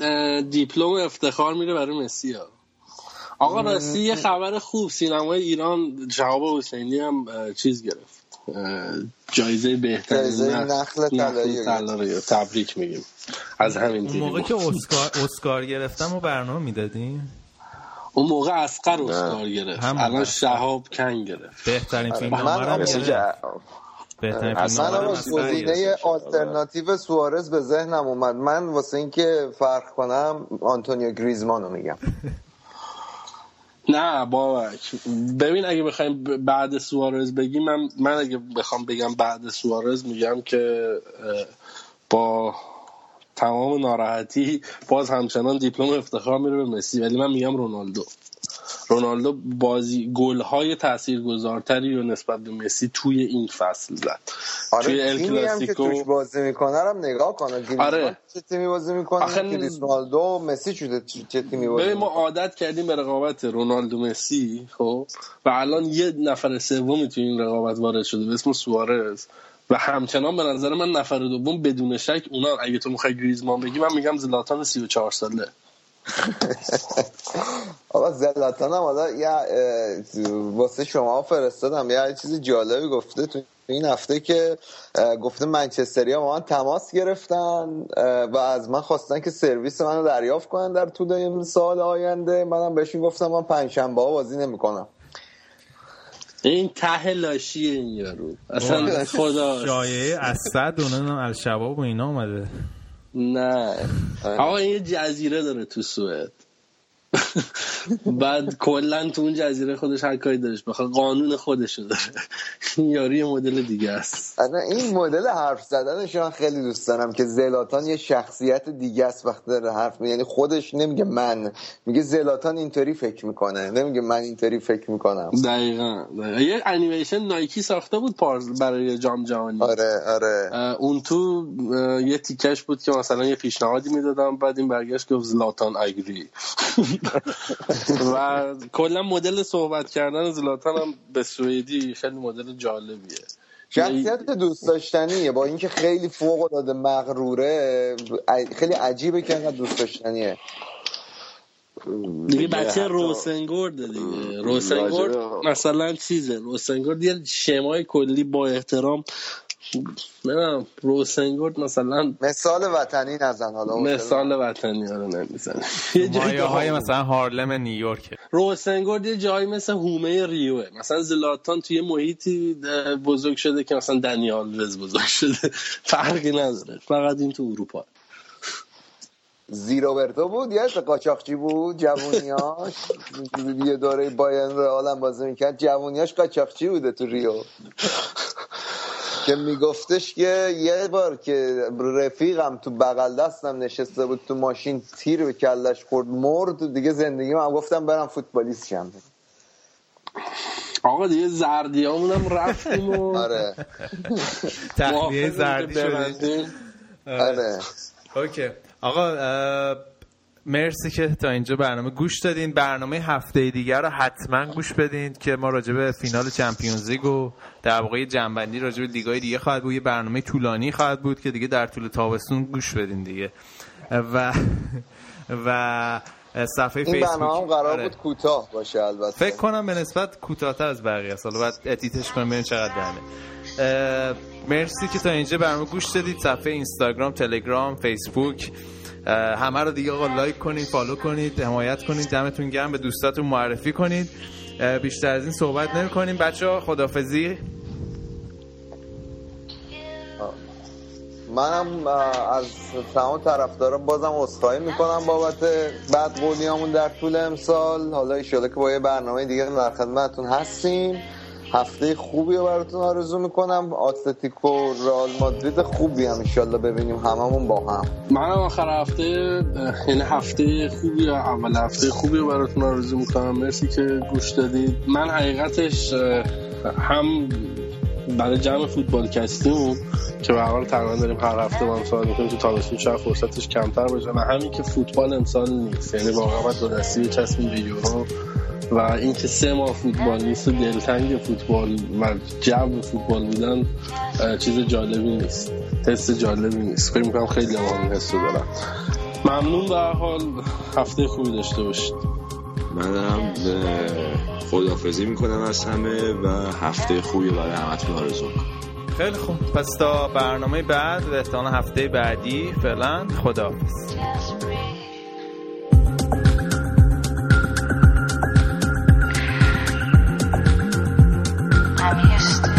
دیپلم افتخار میره برای مسی ها. آقا راستی یه خبر خوب. سینمای ایران شهاب حسینی هم چیز گرفت. جایزه بهترین جایزه نخل طلایی. تبریک میگیم. از همین اون دیدی موقع که اسکار اسکار گرفتم و برنامه می‌دادیم اون موقع اسقر اسکار گرفت. الان. شهاب کن گرفت. بهترین فیلم من گرفت. بهترین اصلا گزینه آلترناتیو سوارز به ذهنم اومد. من واسه اینکه فرق کنم آنتونیو گریزمان رو میگم. [laughs] نه بابک ببین اگه بخوایم بعد سوارز بگیم من, من اگه بخوام بگم بعد سوارز میگم که با تمام ناراحتی باز همچنان دیپلم افتخار میره به مسی ولی من میگم رونالدو. رونالدو بازی گل های تاثیرگذارتری رو نسبت به مسی توی این فصل زد. توی آره ال تیمی هم که کلاسیکو توش بازی می‌کنه هم نگاه کنه آره. چه تیمی بازی می‌کنه؟ آخه- کریستیانو و مسی چه چه تیمی بازی ما عادت کردیم به رقابت رونالدو مسی خب؟ و الان یه نفر سومی تو این رقابت وارد شده به اسم سوارز. و همچنان به نظر من نفر دوم بدون شک اونا. اگه تو می‌خوای گریزمان بگی من میگم زلاتان 34 ساله. آقا زلاتان هم حالا یه واسه شما فرستادم. یه چیز جالبی گفته تو این هفته که گفته منچستری ها با من تماس گرفتن و از من خواستن که سرویس منو دریافت کنن در طول این سال آینده. منم بهشون گفتم من پنجشنبه ها بازی نمی‌کنم. این ته لاشیه این یارو. اصلا خدا. شایعه اسد و الشباب و اینا اومده. نه. آقا این جزیره داره تو سوئد. [laughs] بعد کلا تو اون جزیره خودش هر کاری دارش بخواد قانون خودشو داره. این یه مدل دیگه است. انا این مدل حرف زدنش من خیلی دوست دارم که زلاتان یه شخصیت دیگه است وقتی داره حرف می یعنی خودش نمیگه من میگه زلاتان اینطوری فکر می‌کنه. نمیگه من اینطوری فکر می‌کنم. دقیقا, دقیقا. یه انیمیشن نایکی ساخته بود پارز برای جام جهانی. آره آره. اون تو یه تیکش بود که مثلا یه پیشنهادی می‌دادم بعد این برگشت گفت زلاتان اگری [laughs] و کلا مدل صحبت کردن زلاتان هم به سوئدی خیلی مدل جالبیه. شخصیت دوست داشتنیه. با اینکه خیلی فوق العاده مغروره خیلی عجیبه که انقدر دوست داشتنیه. دیگه بچه روسنگورد دیگه. روسنگورد مثلا چیزه. روسنگورد یه شمای کلی با احترام نمی‌دونم روسنگورد مثلا مثال وطنی نزن حالا مثال وطنی ها رو نمی‌زنه. [laughs] یه جایی مایه های مثلا هارلم نیویورک روسنگورد یه جایی مثل هومه ریوه. مثلا زلاتان توی محیطی بزرگ شده که مثلا دنیال وز بزرگ شده. [laughs] فرقی نداره. فقط این تو اروپا. زیروبرتو بود؟ یه قاچاقچی بود؟ جوونیاش؟ [laughs] یه دوره بایرن رئال هم بازی می‌کرد. جوونیاش قاچاقچی بوده تو ریو. که میگفتش که یه بار که رفیقم تو بغل دستم نشسته بود تو ماشین تیر به کلش خورد مرد دیگه زندگی هم گفتم برم فوتبالیست شم آقا دیگه زردیامون هم رفتیم و [laughs] آره. موافقیم زردی شده ببندیم. آره. اوکی. آقا مرسی که تا اینجا برنامه گوش دادین. برنامه هفته دیگر رو حتما گوش بدین که ما راجع به فینال چمپیونز لیگ و در واقع جنبندی راجع به لیگای دیگه خواهد بود. یه برنامه طولانی خواهد بود که دیگه در طول تابستون گوش بدین دیگه. و و صفحه این فیسبوک برنامه هم قرار آره. بود کوتاه باشه البته. فکر کنم به نسبت کوتاه‌تر از بقیه است. حالا باید edit ش کنم ببینیم چقدر درنه اه، مرسی که تا اینجا برنامه گوش دادید. صفحه اینستاگرام تلگرام فیسبوک. همه رو دیگه آقا like کنید follow کنید حمایت کنید دمتون گرم به دوستاتون معرفی کنید. بیشتر از این صحبت نمی کنیم بچه ها خدافزی منم از تمام طرفدارا بازم عذرخواهی می‌کنم بابت بد قولیامون در طول امسال. حالا ایشالا که با یه برنامه دیگه در خدمتتون هستیم. هفته خوبی رو براتون آرزو می‌کنم. اتلتیکو رئال مادرید خوبی هم ایشالله ببینیم هممون با هم. منم آخر هفته یعنی هفته خوبی یا اول هفته خوبی رو براتون آرزو می‌کنم. مرسی که گوش دادید. من حقیقتش هم برای جمع فوتبال کستیمون که به حال تقریبا داریم هر هفته با هم صحبت می‌کنیم تو تابستون شاید فرصتش کمتر باشه و همین که فوتبال امسال نیست. یعنی واقعا دو دستی بچسبیم به یورو. و اینکه سه ماه فوتبال نیست و دلتنگ فوتبال و جو فوتبال بودن چیز جالبی نیست. حس جالبی نیست. فکر می‌کنم خیلی هم این حس رو دارن ممنون به هر حال. هفته خوبی داشته باشید. منم اه، خداحافظی می‌کنم از همه و هفته خوبی برای همتون آرزو خیلی خوب. پس تا برنامه بعد و احتمالا هفته بعدی فعلا خداحافظ. I'm used to